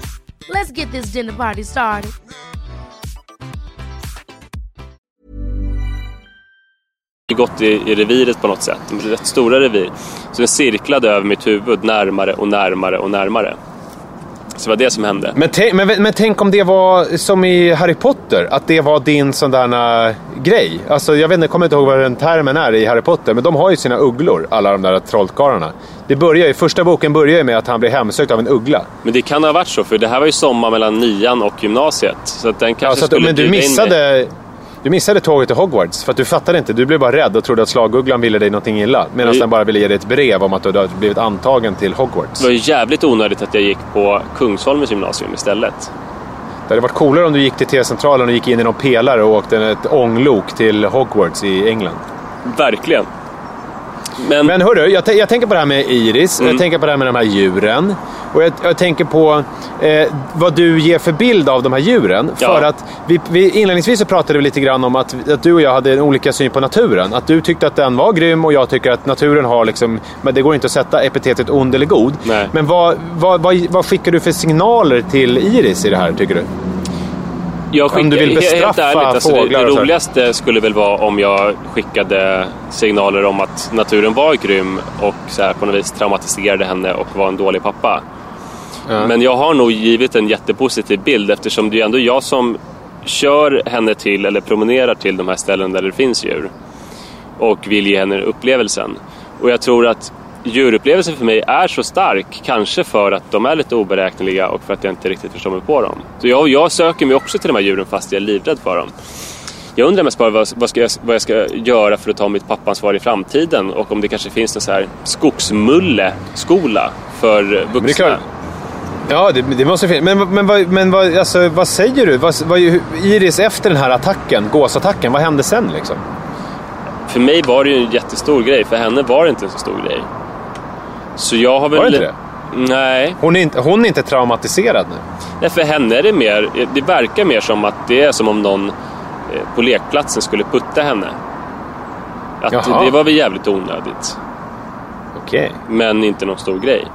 Speaker 4: Let's get this dinner party started.
Speaker 3: gått i, i reviret på något sätt. De rätt stora revir. Så den cirklade över mitt huvud närmare och närmare och närmare. Så det var det som hände.
Speaker 2: Men, tänk- men, men tänk om det var som i Harry Potter, att det var din sån där äh, grej. Alltså, jag vet inte, jag kommer inte ihåg vad den termen är i Harry Potter, men de har ju sina ugglor, alla de där trollkarlarna. Det börjar ju, första boken börjar ju med att han blir hemsökt av en uggla.
Speaker 3: Men det kan ha varit så, för det här var ju sommar mellan nian och gymnasiet. Så att den kanske
Speaker 2: Ja, så att,
Speaker 3: skulle
Speaker 2: men du missade, du missade tåget till Hogwarts, för att du fattade inte. Du blev bara rädd och trodde att slagugglan ville dig någonting illa. Medan den bara ville ge dig ett brev om att du hade blivit antagen till Hogwarts.
Speaker 3: Det var ju jävligt onödigt att jag gick på Kungsholmens gymnasium istället.
Speaker 2: Det hade varit coolare om du gick till T-centralen och gick in i någon pelare och åkte ett ånglok till Hogwarts i England.
Speaker 3: Verkligen. Men-
Speaker 2: Men hörru, jag, jag tänker på det här med Iris,
Speaker 3: Mm.
Speaker 2: jag tänker på det här med de här djuren. Och jag, jag tänker på eh, vad du ger för bild av de här djuren.
Speaker 3: Ja.
Speaker 2: För att vi, vi, inledningsvis så pratade vi lite grann om att, att du och jag hade en olika syn på naturen. Att du tyckte att den var grym och jag tycker att naturen har liksom, men det går inte att sätta epitetet ond eller god.
Speaker 3: Nej.
Speaker 2: Men vad, vad, vad, vad skickar du för signaler till Iris i det här tycker du?
Speaker 3: Jag
Speaker 2: Om du vill bestraffa
Speaker 3: helt ärligt, alltså det,
Speaker 2: fåglar
Speaker 3: det
Speaker 2: här.
Speaker 3: roligaste skulle väl vara om jag skickade signaler om att naturen var grym och så här på något vis traumatiserade henne och var en dålig pappa. Men jag har nog givit en jättepositiv bild eftersom det är ändå jag som kör henne till eller promenerar till de här ställen där det finns djur och vill ge henne upplevelsen. Och jag tror att djurupplevelsen för mig är så stark, kanske för att de är lite oberäkneliga och för att jag inte riktigt förstår mig på dem. Så jag, jag söker mig också till de här djuren fast jag är livrädd för dem. Jag undrar mest bara vad, vad, ska jag, vad jag ska göra för att ta mitt pappansvar i framtiden och om det kanske finns en så här skogsmulle-skola för vuxna.
Speaker 2: Men. Ja, det, det måste finnas. Men, men, vad, men vad, alltså, vad säger du? Vad, vad, Iris, efter den här attacken, gåsattacken, vad hände sen liksom?
Speaker 3: För mig var det ju en jättestor grej, för henne var det inte en så stor grej. Så jag har väl...
Speaker 2: Var det inte det?
Speaker 3: Nej.
Speaker 2: Hon är inte, hon är inte traumatiserad nu.
Speaker 3: Nej, för henne är det mer... Det verkar mer som att det är som om någon eh, på lekplatsen skulle putta henne. Att
Speaker 2: Jaha.
Speaker 3: det var väl jävligt onödigt.
Speaker 2: Okej.
Speaker 3: Men inte någon stor grej.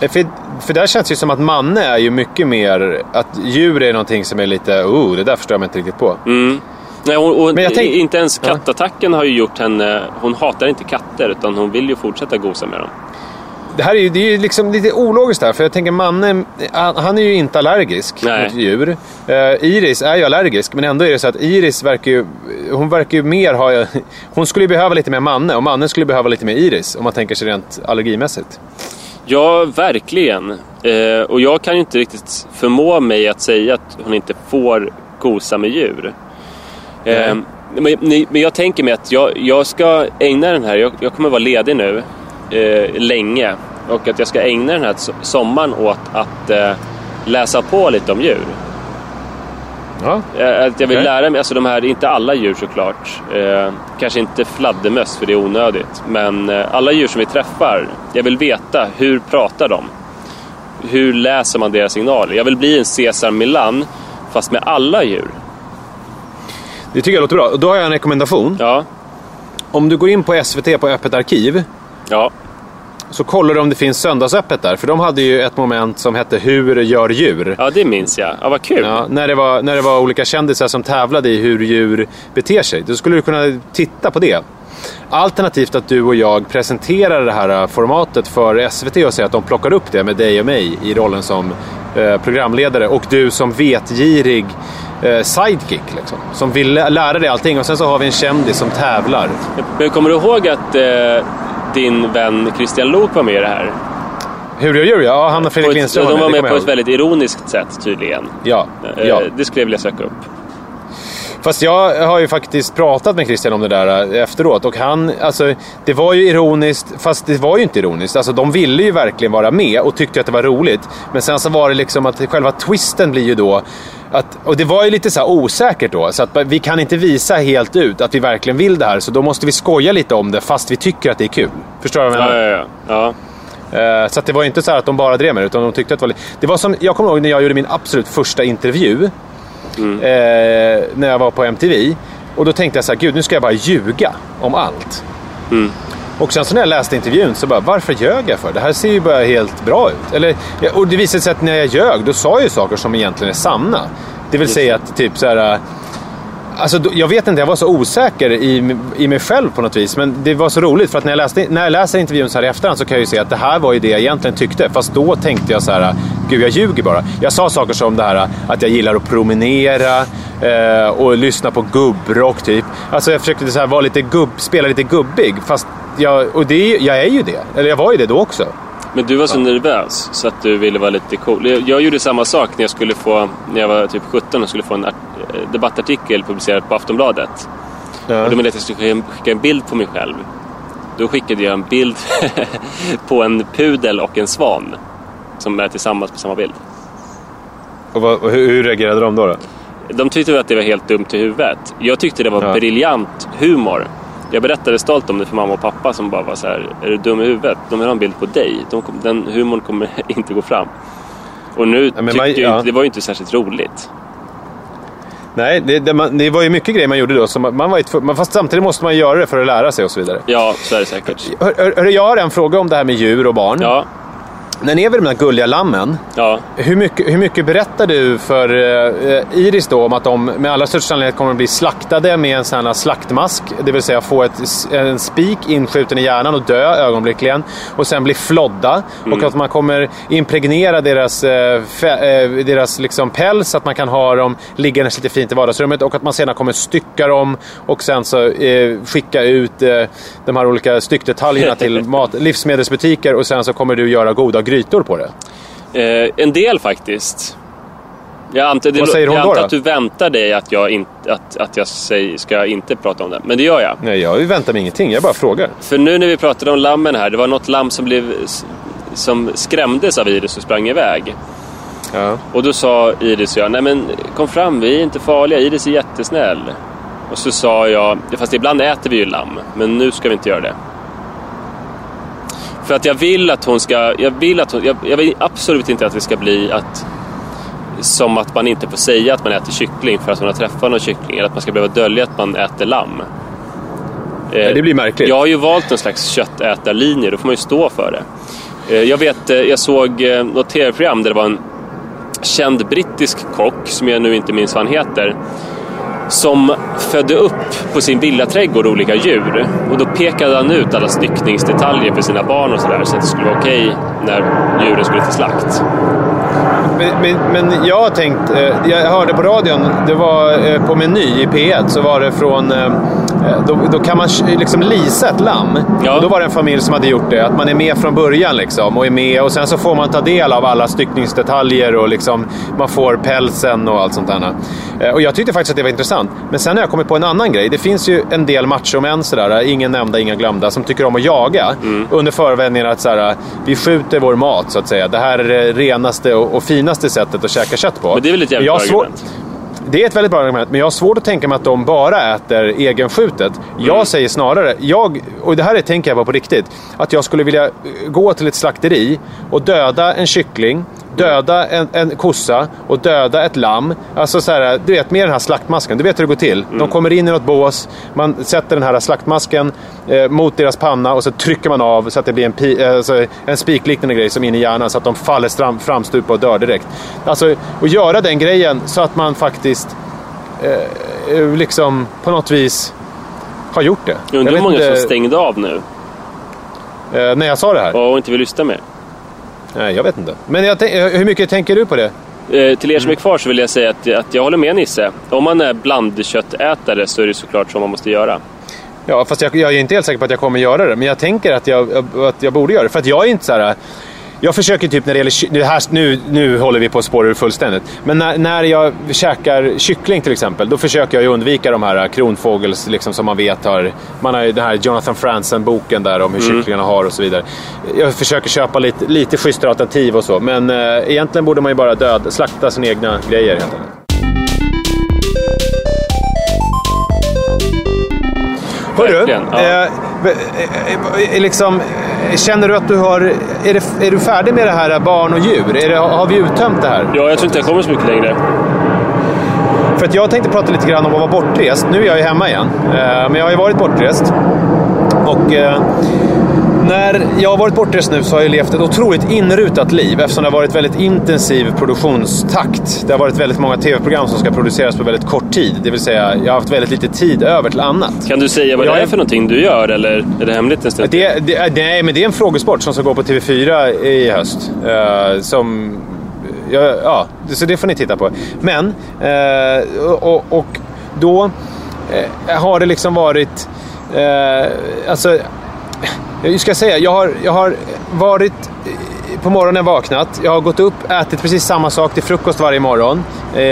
Speaker 2: Eh, För, för där känns det ju som att Manne är ju mycket mer... Att djur är någonting som är lite... Oh, det där förstår jag mig inte riktigt på.
Speaker 3: Mm. Nej, och, och
Speaker 2: Men jag tänk-
Speaker 3: inte ens kattattacken har ju gjort henne... Hon hatar inte katter, utan hon vill ju fortsätta gosa med dem.
Speaker 2: Det här är ju, det är ju liksom lite ologiskt där, för jag tänker Manne, han han är ju inte allergisk
Speaker 3: Nej.
Speaker 2: mot djur. Eh, Iris är ju allergisk, men ändå är det så att Iris verkar ju, hon verkar ju mer ha, hon skulle ju behöva lite mer Manne och Manne skulle behöva lite mer Iris, om man tänker sig rent allergimässigt.
Speaker 3: Ja, verkligen. Eh, och jag kan ju inte riktigt förmå mig att säga att hon inte får gosa med djur. Eh, men, men jag tänker mig att jag, jag ska ägna den här, jag, jag kommer vara ledig nu eh, länge och att jag ska ägna den här so- sommaren åt att eh, läsa på lite om djur.
Speaker 2: Ja.
Speaker 3: Eh, Att jag vill
Speaker 2: Okej.
Speaker 3: lära mig, alltså de här, inte alla djur såklart. Eh, kanske inte fladdermöss för det är onödigt. Men eh, alla djur som vi träffar, jag vill veta hur pratar de? Hur läser man deras signaler? Jag vill bli en Cesar Milan fast med alla djur.
Speaker 2: Det tycker jag låter bra. Och då har jag en rekommendation.
Speaker 3: Ja,
Speaker 2: Om du går in på SVT på Öppet arkiv
Speaker 3: ja,
Speaker 2: så kollar du om det finns söndagsöppet där. För de hade ju ett moment som hette Hur gör djur?
Speaker 3: ja det minns jag. Ja, vad kul.
Speaker 2: Ja, när, det var, när det var olika kändisar som tävlade i hur djur beter sig. Då skulle du kunna titta på det. Alternativt att du och jag presenterar det här äh, formatet för SVT och säger att de plockar upp det med dig och mig i rollen som eh, programledare och du som vetgirig eh, sidekick. Liksom, som vill lä- lära dig allting och sen så har vi en kändis som tävlar.
Speaker 3: Men kommer du ihåg att eh, din vän Christian Lok var med i det här?
Speaker 2: Hur gör djur? Ja, han och Fredrik Lindström
Speaker 3: de var med på ett väldigt ironiskt sätt tydligen.
Speaker 2: Ja,
Speaker 3: Eh,
Speaker 2: ja.
Speaker 3: Det skulle jag vilja söka upp.
Speaker 2: Fast jag har ju faktiskt pratat med Christian om det där äh, efteråt och han, alltså det var ju ironiskt, fast det var ju inte ironiskt. Alltså de ville ju verkligen vara med och tyckte att det var roligt. Men sen så var det liksom att själva twisten blir ju då att, och det var ju lite så osäkert då, så att vi kan inte visa helt ut att vi verkligen vill det här. Så då måste vi skoja lite om det fast vi tycker att det är kul. Förstår du vad jag menar?
Speaker 3: Ja, ja, ja.
Speaker 2: Eh, Så att det var inte så här att de bara drev med det, utan de tyckte att det var lite... Det var som, jag kommer ihåg när jag gjorde min absolut första intervju. Eh, när jag var på MTV. Och då tänkte jag så här, gud nu ska jag bara ljuga om allt. Och sen så när jag läste intervjun så bara, varför ljög jag för? Det här ser ju bara helt bra ut. Eller, och det visade sig att när jag ljög, då sa jag ju saker som egentligen är sanna. Det vill säga att typ så här... Alltså, jag vet inte, jag var så osäker i, i mig själv på något vis. Men det var så roligt för att när jag, läste, när jag läser intervjun så här i efterhand så kan jag ju se att det här var ju det jag egentligen tyckte. Fast då tänkte jag så här, gud jag ljuger bara. Jag sa saker som det här att jag gillar att promenera eh, och lyssna på gubbrock typ. Alltså jag försökte så här vara lite gubb, spela lite gubbig. Fast jag, och det, jag är ju det. Eller jag var ju det då också.
Speaker 3: Men du var så nervös så att du ville vara lite cool. Jag, jag gjorde samma sak när jag skulle få, när jag var typ 17 och skulle få en debattartikel publicerad på Aftonbladet.
Speaker 2: Ja.
Speaker 3: Och de ville att jag skulle skicka- en bild på mig själv. Då skickade jag en bild på en pudel och en svan. Som är tillsammans på samma bild.
Speaker 2: Och, vad, hur, hur reagerade de då? då?
Speaker 3: De tyckte att det var helt dumt i huvudet. Jag tyckte det var
Speaker 2: Ja.
Speaker 3: briljant humor. jag berättade stolt om det för mamma och pappa som bara var så här, är du dum i huvudet? De vill ha en bild på dig. De den humorn kommer inte gå fram. Och nu
Speaker 2: Ja,
Speaker 3: tyckte
Speaker 2: man-
Speaker 3: ju,
Speaker 2: ja.
Speaker 3: det var ju inte särskilt roligt.
Speaker 2: Nej, det, det, man, det var ju mycket grejer man gjorde då. Så man, man var ju, men fast samtidigt måste man göra det för att lära sig och så vidare.
Speaker 3: Ja, så är det säkert.
Speaker 2: Hör, hör, hör, jag har en fråga om det här med djur och barn.
Speaker 3: Ja,
Speaker 2: När ni är vid de här gulliga lammen,
Speaker 3: ja.
Speaker 2: hur mycket, hur mycket berättar du för eh, Iris då om att de med allra största sannolikhet kommer att bli slaktade med en sån här slaktmask? Det vill säga få ett, en spik inskjuten i hjärnan och dö ögonblickligen. Och sen bli flodda. Och att man kommer impregnera deras, eh, eh, deras liksom päls, att man kan ha dem liggandes lite fint i vardagsrummet. Och att man sedan kommer stycka dem och sen så skicka ut de här olika styckdetaljerna till mat, livsmedelsbutiker. Och sen så kommer du göra goda grytor på det.
Speaker 3: Eh, en del faktiskt. Jag antar,
Speaker 2: Vad säger hon
Speaker 3: jag
Speaker 2: då,
Speaker 3: antar
Speaker 2: då?
Speaker 3: att du väntar dig att jag, in, att, att jag säger, ska inte prata om det. Men det gör jag.
Speaker 2: Nej, jag väntar mig ingenting. Jag bara frågar.
Speaker 3: För nu när vi pratade om lammen här, det var något lamm som, blev, som skrämdes av Iris och sprang iväg.
Speaker 2: Ja.
Speaker 3: Och då sa Iris och jag, nej men kom fram, vi är inte farliga, Iris är jättesnäll. Och så sa jag, fast ibland äter vi ju lamm, men nu ska vi inte göra det. För att jag vill att hon ska, jag vill att hon, jag, jag vill absolut inte att det ska bli att som att man inte får säga att man äter kyckling för att hon har träffat någon kyckling. Eller att man ska behöva dölja att man äter lamm. Eh,
Speaker 2: det blir märkligt.
Speaker 3: Jag har ju valt en slags köttätarlinje, då får man ju stå för det. Eh, Jag vet, eh, jag såg eh, något tv-program där det var en känd brittisk kock, som jag nu inte minns vad han heter, som födde upp på sin villaträdgård olika djur. Och då pekade han ut alla styckningsdetaljer för sina barn och sådär, så att det skulle vara okej när djuren skulle till slakt.
Speaker 2: Men, men, men jag har tänkt, eh, jag hörde på radion, det var eh, på Meny i P1, så var det från, eh, då, då kan man liksom leasa ett lamm.
Speaker 3: Ja.
Speaker 2: Och då var det en familj som hade gjort det, att man är med från början liksom, och är med och sen så får man ta del av alla styckningsdetaljer och liksom, man får pälsen och allt sånt där. Eh, Och jag tyckte faktiskt att det var intressant. Men sen har jag kommit på en annan grej. Det finns ju en del machomän sådär, ingen nämnda, inga glömda, som tycker om att jaga under förevändningen att såhär, vi skjuter vår mat så att säga. Det här är det renaste och, och finaste sättet att käka kött på.
Speaker 3: Men det är väl ett jävligt argument?
Speaker 2: Det är ett väldigt bra argument, men jag har svårt att tänka mig att de bara äter egenskjutet. Jag
Speaker 3: Mm.
Speaker 2: säger snarare, jag, och det här är, tänker jag på på riktigt, att jag skulle vilja gå till ett slakteri och döda en kyckling, döda en, en kossa och döda ett lamm. Alltså så här, du vet, med den här slaktmasken. Du vet hur det går till.
Speaker 3: Mm.
Speaker 2: De kommer in i något bås, man sätter den här slaktmasken eh, mot deras panna och så trycker man av så att det blir en, pi, eh, alltså, en spikliknande grej som in i hjärnan så att de faller fram, framstupa och dör direkt. Alltså, att göra den grejen så att man faktiskt eh, eh, liksom på något vis har gjort det.
Speaker 3: Jag undrar hur många
Speaker 2: inte,
Speaker 3: som stängde av nu
Speaker 2: eh, när jag sa det här?
Speaker 3: och inte vill lyssna mer.
Speaker 2: Nej, jag vet inte. Men jag, eh, hur mycket tänker du på det?
Speaker 3: Eh, till er som är kvar så vill jag säga att, att jag håller med Nisse. Om man är blandköttätare så är det såklart så man måste göra.
Speaker 2: Ja, fast jag, jag är inte helt säker på att jag kommer göra det. Men jag tänker att jag, att jag borde göra det. För att jag är inte så här... Jag försöker typ när det gäller... Det här, nu, nu håller vi på att spåra ur fullständigt. Men när, när jag käkar kyckling till exempel, då försöker jag ju undvika de här kronfågels, liksom, som man vet har... Man har ju den här Jonathan Franzen-boken där om hur kycklingarna har och så vidare. Jag försöker köpa lite, lite schysstare alternativ och så. Men eh, egentligen borde man ju bara död, slakta sina egna grejer helt enkelt. Hörru,
Speaker 3: ja.
Speaker 2: eh, eh, eh, liksom, känner du att du har... Är, det, är du färdig med det här barn och djur? Det, har vi uttömt det här?
Speaker 3: Ja, jag tror inte jag kommer så mycket längre.
Speaker 2: För att jag tänkte prata lite grann om att vara bortrest. Nu är jag ju hemma igen, eh, men jag har ju varit bortrest. Och eh, när jag har varit bortrest nu så har jag levt ett otroligt inrutat liv eftersom det har varit väldigt intensiv produktionstakt. Det har varit väldigt många tv-program som ska produceras på väldigt kort tid. Det vill säga, jag har haft väldigt lite tid över till annat.
Speaker 3: Kan du säga vad
Speaker 2: Jag
Speaker 3: det
Speaker 2: är-
Speaker 3: för någonting du gör eller är det hemligt en stund?
Speaker 2: Det, det, nej, men det är en frågesport som ska gå på TV4 i höst. Eh, som, ja, ja, så det får ni titta på. Men, eh, och, och då eh, har det liksom varit... Alltså, hur ska jag säga? Jag har, jag har varit eh, på morgonen vaknat. Jag har gått upp, ätit precis samma sak till frukost varje morgon eh,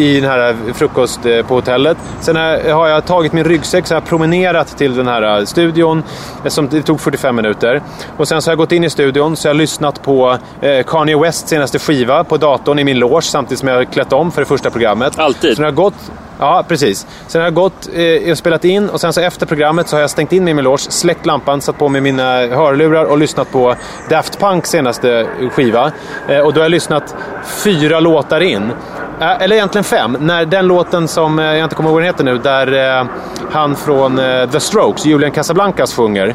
Speaker 2: i den här frukost eh, på hotellet. Sen har jag tagit min ryggsäck så har jag promenerat till den här eh, studion eh, som det tog 45 minuter. Och sen så har jag gått in i studion så jag har lyssnat på eh, Kanye Wests senaste skiva på datorn i min loge samtidigt som jag har klätt om för det första programmet.
Speaker 3: Alltid?
Speaker 2: Så när jag har gått, Ja, precis. Sen har jag gått eh, och spelat in och sen så efter programmet så har jag stängt in mig i min loge, släckt lampan, satt på mig mina hörlurar och lyssnat på Daft Punk senaste skiva. Eh, och då har jag lyssnat fyra låtar in. Eh, eller egentligen fem. När den låten som, eh, jag inte kommer ihåg vad den heter nu, där eh, han från The Strokes, Julian Casablancas, sjunger.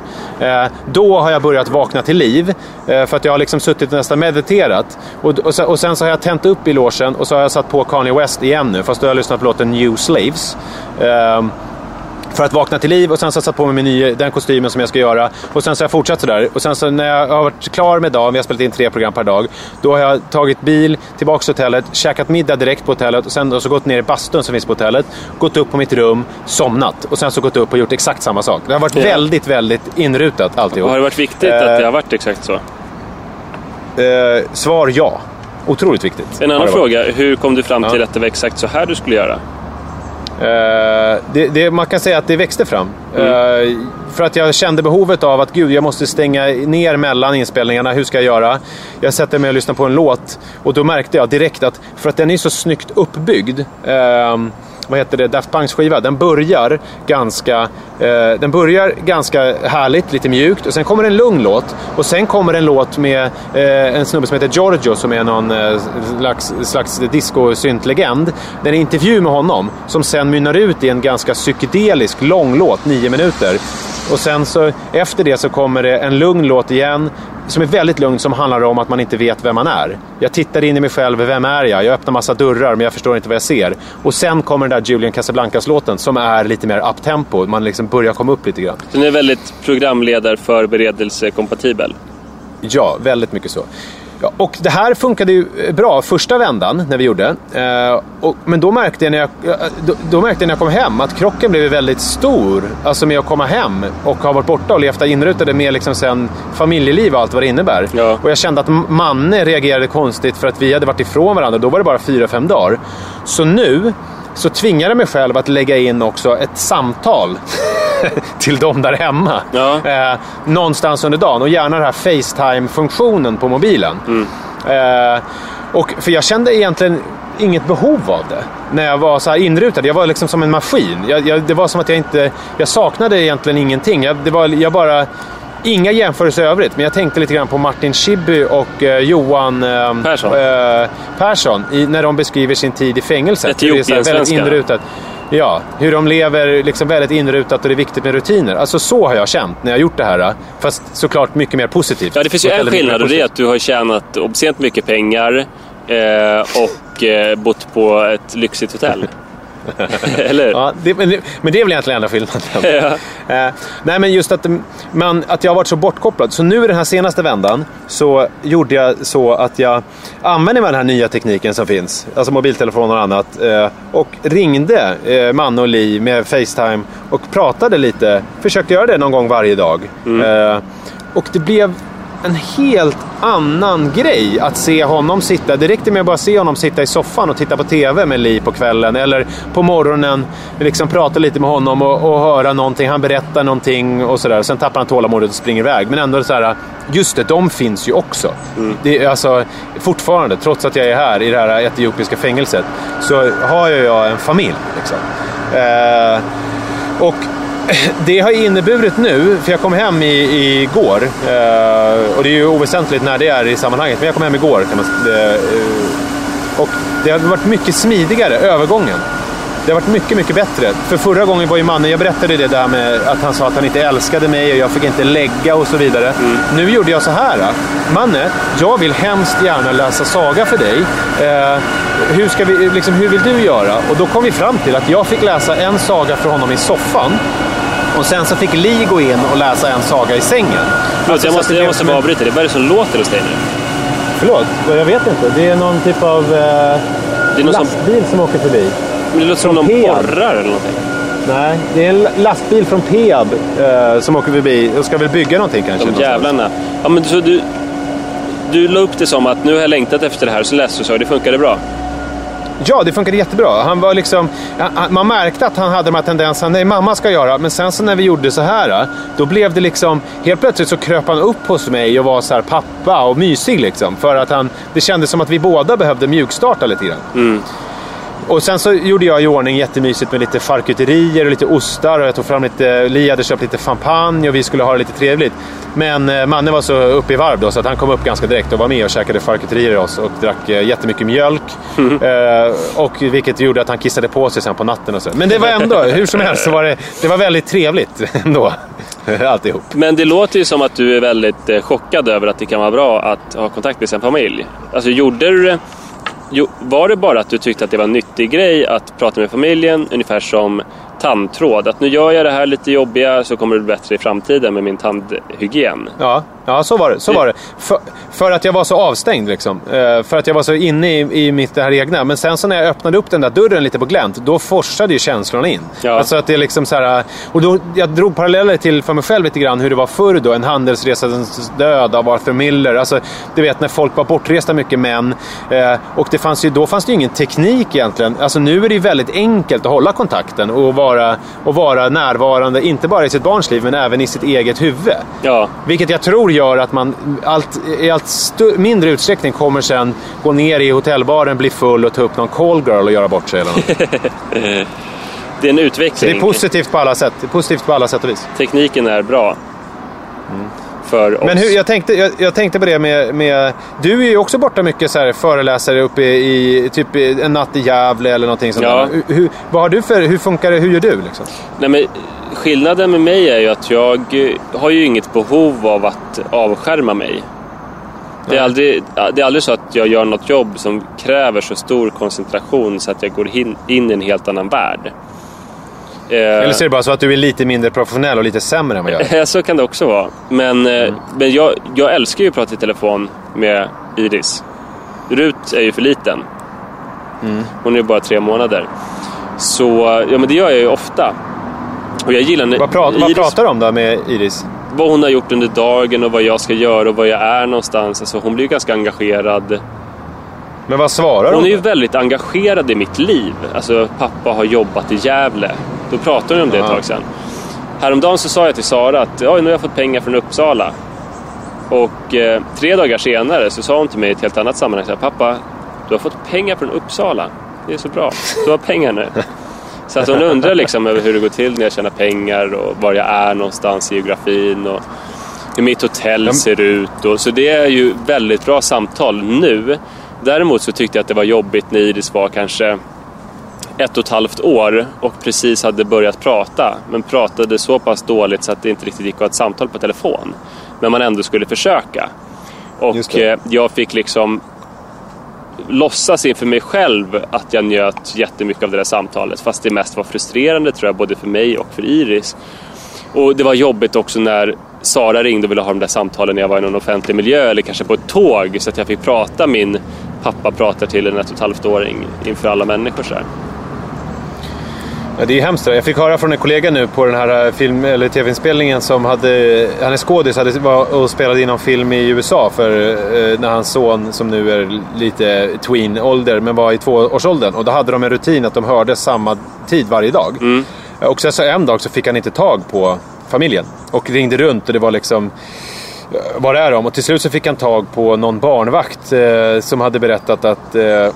Speaker 2: Då har jag börjat vakna till liv. För att jag har liksom suttit och nästan mediterat. Och, sen, och sen så har jag tänt upp i logen och så har jag satt på Kanye West igen nu. Fast då har jag lyssnat på låten New Slaves. Ehm, för att vakna till liv och sen så har jag satt på mig min nya, den kostymen som jag ska göra. Och sen så har jag fortsatt sådär. Och sen så när jag har varit klar med dagen, vi har spelat in tre program per dag. Då har jag tagit bil tillbaka till hotellet, käkat middag direkt på hotellet och sen så gått ner i bastun som finns på hotellet. Gått upp på mitt rum, somnat och sen så gått upp och gjort exakt samma sak. Det har varit
Speaker 3: Ja.
Speaker 2: väldigt, väldigt inrutat alltihop.
Speaker 3: Har det varit viktigt
Speaker 2: Eh,
Speaker 3: att det har varit exakt så?
Speaker 2: Eh, svar ja. Otroligt viktigt.
Speaker 3: En annan fråga, hur kom du fram till
Speaker 2: Ja.
Speaker 3: att det var exakt så här du skulle göra?
Speaker 2: Eh, det, det, man kan säga att det växte fram.
Speaker 3: Mm.
Speaker 2: Eh, för att jag kände behovet av att gud, jag måste stänga ner mellan inspelningarna. Hur ska jag göra? Jag sätter mig och lyssnar på en låt och då märkte jag direkt att, för att den är så snyggt uppbyggd, eh, vad heter det, Daft Punks skiva, den börjar ganska, eh, den börjar ganska härligt, lite mjukt och sen kommer en lugn låt och sen kommer en låt med eh, en snubbe som heter Giorgio som är någon eh, slags, slags disco-syntlegend. Det är en intervju med honom som sen mynnar ut i en ganska psykedelisk lång låt, nio minuter. Och sen så efter det så kommer det en lugn låt igen som är väldigt lugn som handlar om att man inte vet vem man är. Jag tittar in i mig själv, vem är jag? Jag öppnar massa dörrar men jag förstår inte vad jag ser. Och sen kommer den där Julian Casablancas-låten som är lite mer uptempo. Man liksom börjar komma upp lite grann.
Speaker 3: Den är väldigt programledarförberedelsekompatibel.
Speaker 2: Ja, väldigt mycket så. Ja, och det här funkade ju bra första vändan när vi gjorde. Eh, och, men då märkte, jag när jag, då, då märkte jag när jag kom hem att krocken blev väldigt stor. Alltså med att komma hem och ha varit borta och levt inrutade med liksom sen familjeliv och allt vad det innebär.
Speaker 3: Ja.
Speaker 2: Och jag kände att Manne reagerade konstigt för att vi hade varit ifrån varandra. Då var det bara fyra, fem dagar. Så nu så tvingade jag mig själv att lägga in också ett samtal till dem där hemma.
Speaker 3: Ja.
Speaker 2: Eh, någonstans under dagen och gärna den här Facetime-funktionen på mobilen. Eh, och, för jag kände egentligen inget behov av det när jag var så här inrutad. Jag var liksom som en maskin. Jag, jag, det var som att jag inte... Jag saknade egentligen ingenting. Jag, det var, jag bara... Inga jämförelser i övrigt, men jag tänkte lite grann på Martin Schibbye och eh, Johan eh,
Speaker 3: Persson.
Speaker 2: eh, Persson i, när de beskriver sin tid i fängelset.
Speaker 3: Etiopien-svenskarna.
Speaker 2: Ja, hur de lever liksom väldigt inrutat och det är viktigt med rutiner. Alltså så har jag känt när jag har gjort det här. Fast såklart mycket mer positivt.
Speaker 3: Ja, det finns ju en skillnad och det är att du har tjänat obscent mycket pengar eh, och eh, bott på ett lyxigt hotell. Eller?
Speaker 2: Ja, det, men, det- men det är väl egentligen enda skillnaden.
Speaker 3: Ja.
Speaker 2: Eh, nej, men just att, man, att jag har varit så bortkopplad. Så nu i den här senaste vändan så gjorde jag så att jag använde mig av den här nya tekniken som finns. Alltså mobiltelefoner och annat. Eh, och ringde eh, Manne och Li med Facetime och pratade lite. Försökte göra det någon gång varje dag. Eh, och det blev en helt annan grej att se honom sitta. Det räckte med att bara se honom sitta i soffan och titta på TV med Li på kvällen. Eller på morgonen liksom prata lite med honom och, och höra någonting. Han berättar någonting och sådär. Sen tappar han tålamodet och springer iväg. Men ändå så här, just det, de finns ju också. Det är alltså, fortfarande, trots att jag är här i det här etiopiska fängelset, så har jag en familj. Liksom. Eh, och det har inneburit nu, för jag kom hem i, igår, eh, och det är ju oväsentligt när det är i sammanhanget, men jag kom hem igår kan man eh, eh, Och det har varit mycket smidigare, övergången. Det har varit mycket, mycket bättre. För förra gången var ju mannen, jag berättade det där med att han sa att han inte älskade mig och jag fick inte lägga och så vidare. Nu gjorde jag så här. Manne, jag vill hemskt gärna läsa saga för dig. Eh, hur, ska vi, liksom, hur vill du göra? Och då kom vi fram till att jag fick läsa en saga för honom i soffan. Och sen så fick Li gå in och läsa en saga i sängen.
Speaker 3: Förlåt,
Speaker 2: Alltså,
Speaker 3: jag måste, jag måste
Speaker 2: som
Speaker 3: bara avbryta dig. Vad är det som låter hos dig nu?
Speaker 2: Förlåt, jag vet inte. Det är någon typ av eh,
Speaker 3: Det är någon som,
Speaker 2: lastbil som åker förbi.
Speaker 3: men det låter som någon
Speaker 2: Peab.
Speaker 3: borrar eller någonting.
Speaker 2: Nej, det är en lastbil från Peab eh, som åker förbi och ska väl bygga någonting kanske.
Speaker 3: De jävlarna. Ja, men så du, du la upp det som att nu har jag längtat efter det här, så läste du så och det funkade bra.
Speaker 2: Ja, det funkade jättebra. Han var liksom, man märkte att han hade de här tendenserna. Nej, mamma ska göra. Men sen så när vi gjorde så här, då blev det liksom... Helt plötsligt så kröp han upp hos mig och var så här pappa och mysig liksom. För att han, det kändes som att vi båda behövde mjukstarta lite grann. Mm och sen så gjorde jag i ordning jättemysigt med lite charkuterier och lite ostar och jag tog fram lite, Li hade köpt lite champagne och vi skulle ha det lite trevligt. Men eh, mannen var så uppe i varv då så att han kom upp ganska direkt och var med och käkade charkuterier oss och drack eh, jättemycket mjölk.
Speaker 3: Mm.
Speaker 2: Eh, och vilket gjorde att han kissade på sig sen på natten och så. Men det var ändå, hur som helst, så var det, det var väldigt trevligt ändå. Alltihop.
Speaker 3: Men det låter ju som att du är väldigt chockad över att det kan vara bra att ha kontakt med sin familj. Alltså gjorde du det Jo, var det bara att du tyckte att det var en nyttig grej att prata med familjen, ungefär som tandtråd? Att nu gör jag det här lite jobbiga så kommer det bli bättre i framtiden med min tandhygien.
Speaker 2: Ja, ja så var det. Så var det. För, för att jag var så avstängd liksom. Eh, För att jag var så inne i, i mitt det här egna. Men sen så när jag öppnade upp den där dörren lite på glänt, då forsade ju känslorna in.
Speaker 3: Ja.
Speaker 2: Alltså att det är liksom så här, och då, jag drog paralleller till för mig själv lite grann hur det var förr då. En handelsresans död av Arthur Miller. Alltså, du vet när folk var bortresta mycket män. Eh, och det fanns ju, då fanns det ju ingen teknik egentligen. Alltså nu är det ju väldigt enkelt att hålla kontakten och vara, och vara närvarande, inte bara i sitt barns liv men även i sitt eget huvud.
Speaker 3: Ja,
Speaker 2: Vilket jag tror gör att man allt, i allt mindre utsträckning kommer sen gå ner i hotellbaren, bli full och ta upp någon call girl och göra bort sig. Eller något.
Speaker 3: det är en utveckling.
Speaker 2: Så det är positivt på alla sätt. Det är positivt på alla sätt och vis.
Speaker 3: Tekniken är bra. För oss.
Speaker 2: Men hur, jag, tänkte, jag, jag tänkte på det med, med... Du är ju också borta mycket så här, föreläsare uppe i, i typ en natt i Gävle eller någonting sånt
Speaker 3: Ja.
Speaker 2: där. Hur, vad har du för, hur funkar det? Hur gör du liksom?
Speaker 3: Nej, men skillnaden med mig är ju att jag eh, har ju inget behov av att avskärma mig. Det är, aldrig, det är aldrig så att jag gör något jobb som kräver så stor koncentration så att jag går in, in i en helt annan värld. Eh,
Speaker 2: Eller så är det bara så att du är lite mindre professionell och lite sämre än vad jag är?
Speaker 3: Ja, så kan det också vara. Men, eh, men jag, jag älskar ju att prata i telefon med Iris. Rut är ju för liten. Hon är ju bara tre månader. Så ja, men det gör jag ju ofta. Och jag gillar när
Speaker 2: Vad, pra, vad
Speaker 3: Iris-
Speaker 2: pratar du om då med Iris?
Speaker 3: vad hon har gjort under dagen och vad jag ska göra och var jag är någonstans. Alltså, hon blir ju ganska engagerad.
Speaker 2: Men vad svarar
Speaker 3: Hon
Speaker 2: hon?
Speaker 3: är ju väldigt engagerad i mitt liv. Alltså, pappa har jobbat i Gävle. Då pratade hon om det ett
Speaker 2: Ja.
Speaker 3: tag sedan. Häromdagen så sa jag till Sara att Oj, nu har jag fått pengar från Uppsala. Och eh, tre dagar senare så sa hon till mig i ett helt annat sammanhang så här, Pappa, du har fått pengar från Uppsala. Det är så bra. Du har pengar nu. Så att hon undrar liksom över hur det går till när jag tjänar pengar och var jag är någonstans i geografin och hur mitt hotell ser ut. Och, så det är ju väldigt bra samtal nu. Däremot så tyckte jag att det var jobbigt när Iris var kanske ett och ett halvt år och precis hade börjat prata. Men pratade så pass dåligt så att det inte riktigt gick att ha ett samtal på telefon. Men man ändå skulle försöka. Och eh, jag fick liksom låtsas inför mig själv att jag njöt jättemycket av det där samtalet. Fast det mest var frustrerande tror jag, både för mig och för Iris. Och det var jobbigt också när Sara ringde och ville ha de där samtalen när jag var i någon offentlig miljö eller kanske på ett tåg så att jag fick prata min pappa pratar till en ett och ett halvt åring inför alla människor. Så här.
Speaker 2: Ja, det är hemskt. det där. Jag fick höra från en kollega nu på den här eh, film, eller tv-inspelningen som hade, han är skådis, hade var och spelade in någon film i USA för eh, när hans son som nu är lite tween-ålder men var i tvåårsåldern och då hade de en rutin att de hörde samma tid varje dag. Och sen så en dag så fick han inte tag på familjen och ringde runt och det var liksom eh, vad det är de? Och till slut så fick han tag på någon barnvakt eh, som hade berättat att eh,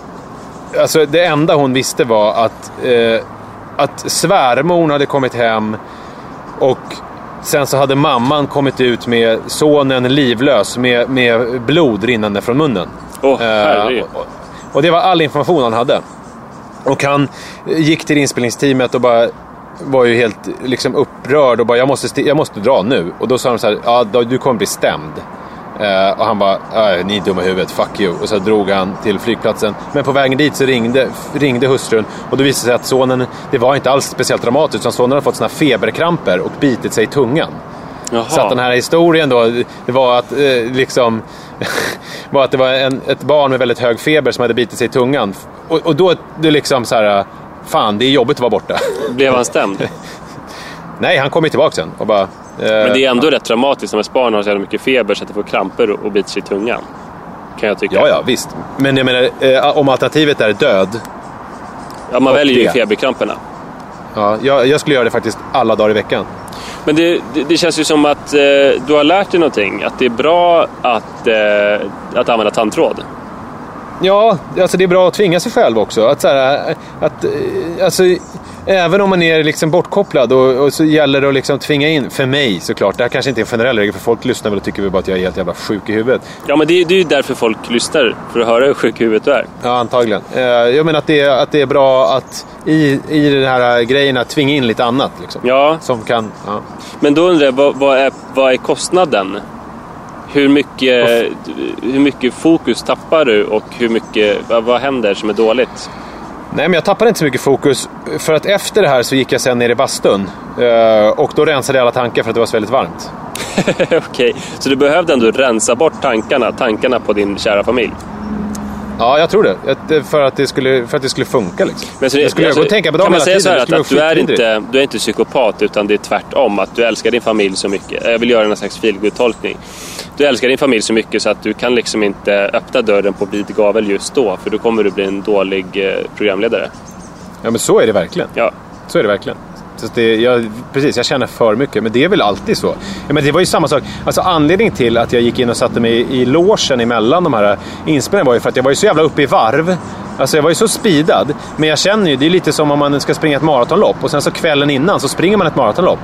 Speaker 2: Alltså det enda hon visste var att, eh, att svärmor hade kommit hem och sen så hade mamman kommit ut med sonen livlös med, med blod rinnande från munnen.
Speaker 3: Åh, herregud.
Speaker 2: och, och det var all information han hade. Och han gick till inspelningsteamet och bara var ju helt liksom upprörd och bara jag måste, jag måste dra nu. Och då sa de så här, ja du kommer bli stämd. Eh, och han bara, "Äh, ni är dumma i huvudet, fuck you. Och så drog han till flygplatsen. Men på vägen dit så ringde, ringde hustrun och då visade det sig att sonen, det var inte alls speciellt dramatiskt, utan sonen hade fått såna här feberkramper och bitit sig i tungan.
Speaker 3: Jaha.
Speaker 2: Så att den här historien då, det var att eh, liksom var att det var en, ett barn med väldigt hög feber som hade bitit sig i tungan. Och, och då det liksom så här, fan det är jobbigt att vara borta.
Speaker 3: Blev han stämd?
Speaker 2: Nej, han kom ju tillbaka sen och bara... eh,
Speaker 3: Men det är ändå rätt dramatiskt när barn har så jävla mycket feber så att det får kramper och biter sig i tungan. Kan jag tycka.
Speaker 2: Ja, ja, visst. Men jag menar, eh, om alternativet är död.
Speaker 3: Ja, man väljer ju
Speaker 2: det.
Speaker 3: feberkramperna.
Speaker 2: Ja, jag, jag skulle göra det faktiskt alla dagar i veckan.
Speaker 3: Men det, det, det känns ju som att eh, du har lärt dig någonting. Att det är bra att, eh, att använda tandtråd.
Speaker 2: Ja, alltså det är bra att tvinga sig själv också. Att, så här, att, eh, alltså, även om man är liksom bortkopplad och, och så gäller det att liksom tvinga in, för mig såklart, det här kanske inte är en generell regel för folk lyssnar väl och tycker väl bara att jag är helt jävla sjuk i huvudet.
Speaker 3: Ja, men det, det är ju därför folk lyssnar, för att höra hur sjuk i huvudet du är.
Speaker 2: Ja, antagligen. Eh, Jag menar att det, är, att det är bra att i, i den här grejen att tvinga in lite annat. Liksom,
Speaker 3: Ja,
Speaker 2: Som kan... Ja.
Speaker 3: men då undrar jag, vad, vad, är, vad är kostnaden? Hur mycket, hur mycket fokus tappar du och hur mycket, vad, vad händer som är dåligt?
Speaker 2: Nej, men jag tappade inte så mycket fokus. För att efter det här så gick jag sen ner i bastun. Eh, och då rensade jag alla tankar för att det var så väldigt varmt.
Speaker 3: Okej, så du behövde ändå rensa bort tankarna, tankarna på din kära familj?
Speaker 2: Ja, jag tror det. Det- För att det skulle, för att det skulle funka liksom.
Speaker 3: Men så det-
Speaker 2: jag skulle
Speaker 3: alltså,
Speaker 2: gå och tänka på dem
Speaker 3: Kan man säga
Speaker 2: tiden.
Speaker 3: så här att, att du, är inte, du är inte psykopat utan det är tvärtom? Att du älskar din familj så mycket? Jag vill göra en slags feelgood-tolkning. Du älskar din familj så mycket så att du kan liksom inte öppna dörren på vid gavel just då för då kommer du bli en dålig eh, programledare.
Speaker 2: Ja, men så är det verkligen.
Speaker 3: Ja.
Speaker 2: Så är det verkligen. Så det, jag, precis, jag känner för mycket. Men det är väl alltid så. Ja, men det var ju samma sak. Alltså, anledningen till att jag gick in och satte mig i, i logen emellan de här inspelningarna var ju för att jag var ju så jävla uppe i varv. Alltså jag var ju så speedad. Men jag känner ju, det är lite som om man ska springa ett maratonlopp och sen så kvällen innan så springer man ett maratonlopp.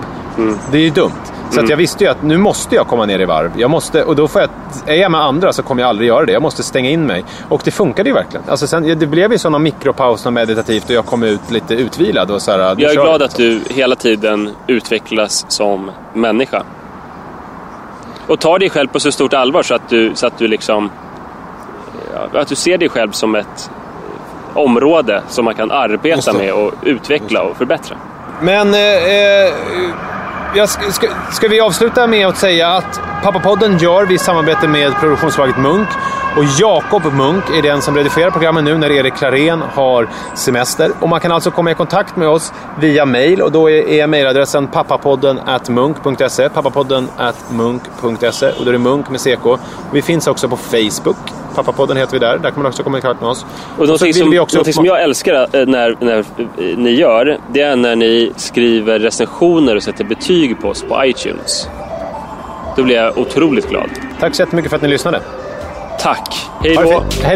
Speaker 2: Det är ju dumt. Så att jag visste ju att nu måste jag komma ner i varv. Jag måste, och då får jag, är jag med andra så kommer jag aldrig göra det. Jag måste stänga in mig. Och det funkade ju verkligen. Alltså sen, det blev ju sådana mikropaus och meditativt och jag kom ut lite utvilad. Och så här,
Speaker 3: Jag är glad att du hela tiden utvecklas som människa. Och tar dig själv på så stort allvar så att du, så att du liksom... Att du ser dig själv som ett område som man kan arbeta med och utveckla och förbättra.
Speaker 2: Men eh, eh, jag ska, ska, ska vi avsluta med att säga att Pappapodden gör vi i samarbete med produktionsbolaget Munk. Och Jakob Munk är den som redigerar programmen nu när Erik Klarén har semester. Och man kan alltså komma i kontakt med oss via mail och då är, är mailadressen pappapodden at munk.se. Pappapodden at munk.se och då är det Munk med CK. Och vi finns också på Facebook. Pappapodden heter vi där. Där kan man också komma i kontakt med oss.
Speaker 3: Och någonting, som,
Speaker 2: vi också
Speaker 3: någonting som jag älskar eh, när, när eh, ni gör, det är när ni skriver recensioner och sätter betyg på oss på iTunes. Då blir jag otroligt glad.
Speaker 2: Tack så jättemycket för att ni lyssnade.
Speaker 3: Tack! Hej
Speaker 2: Ha det
Speaker 3: då!
Speaker 2: fint. Hej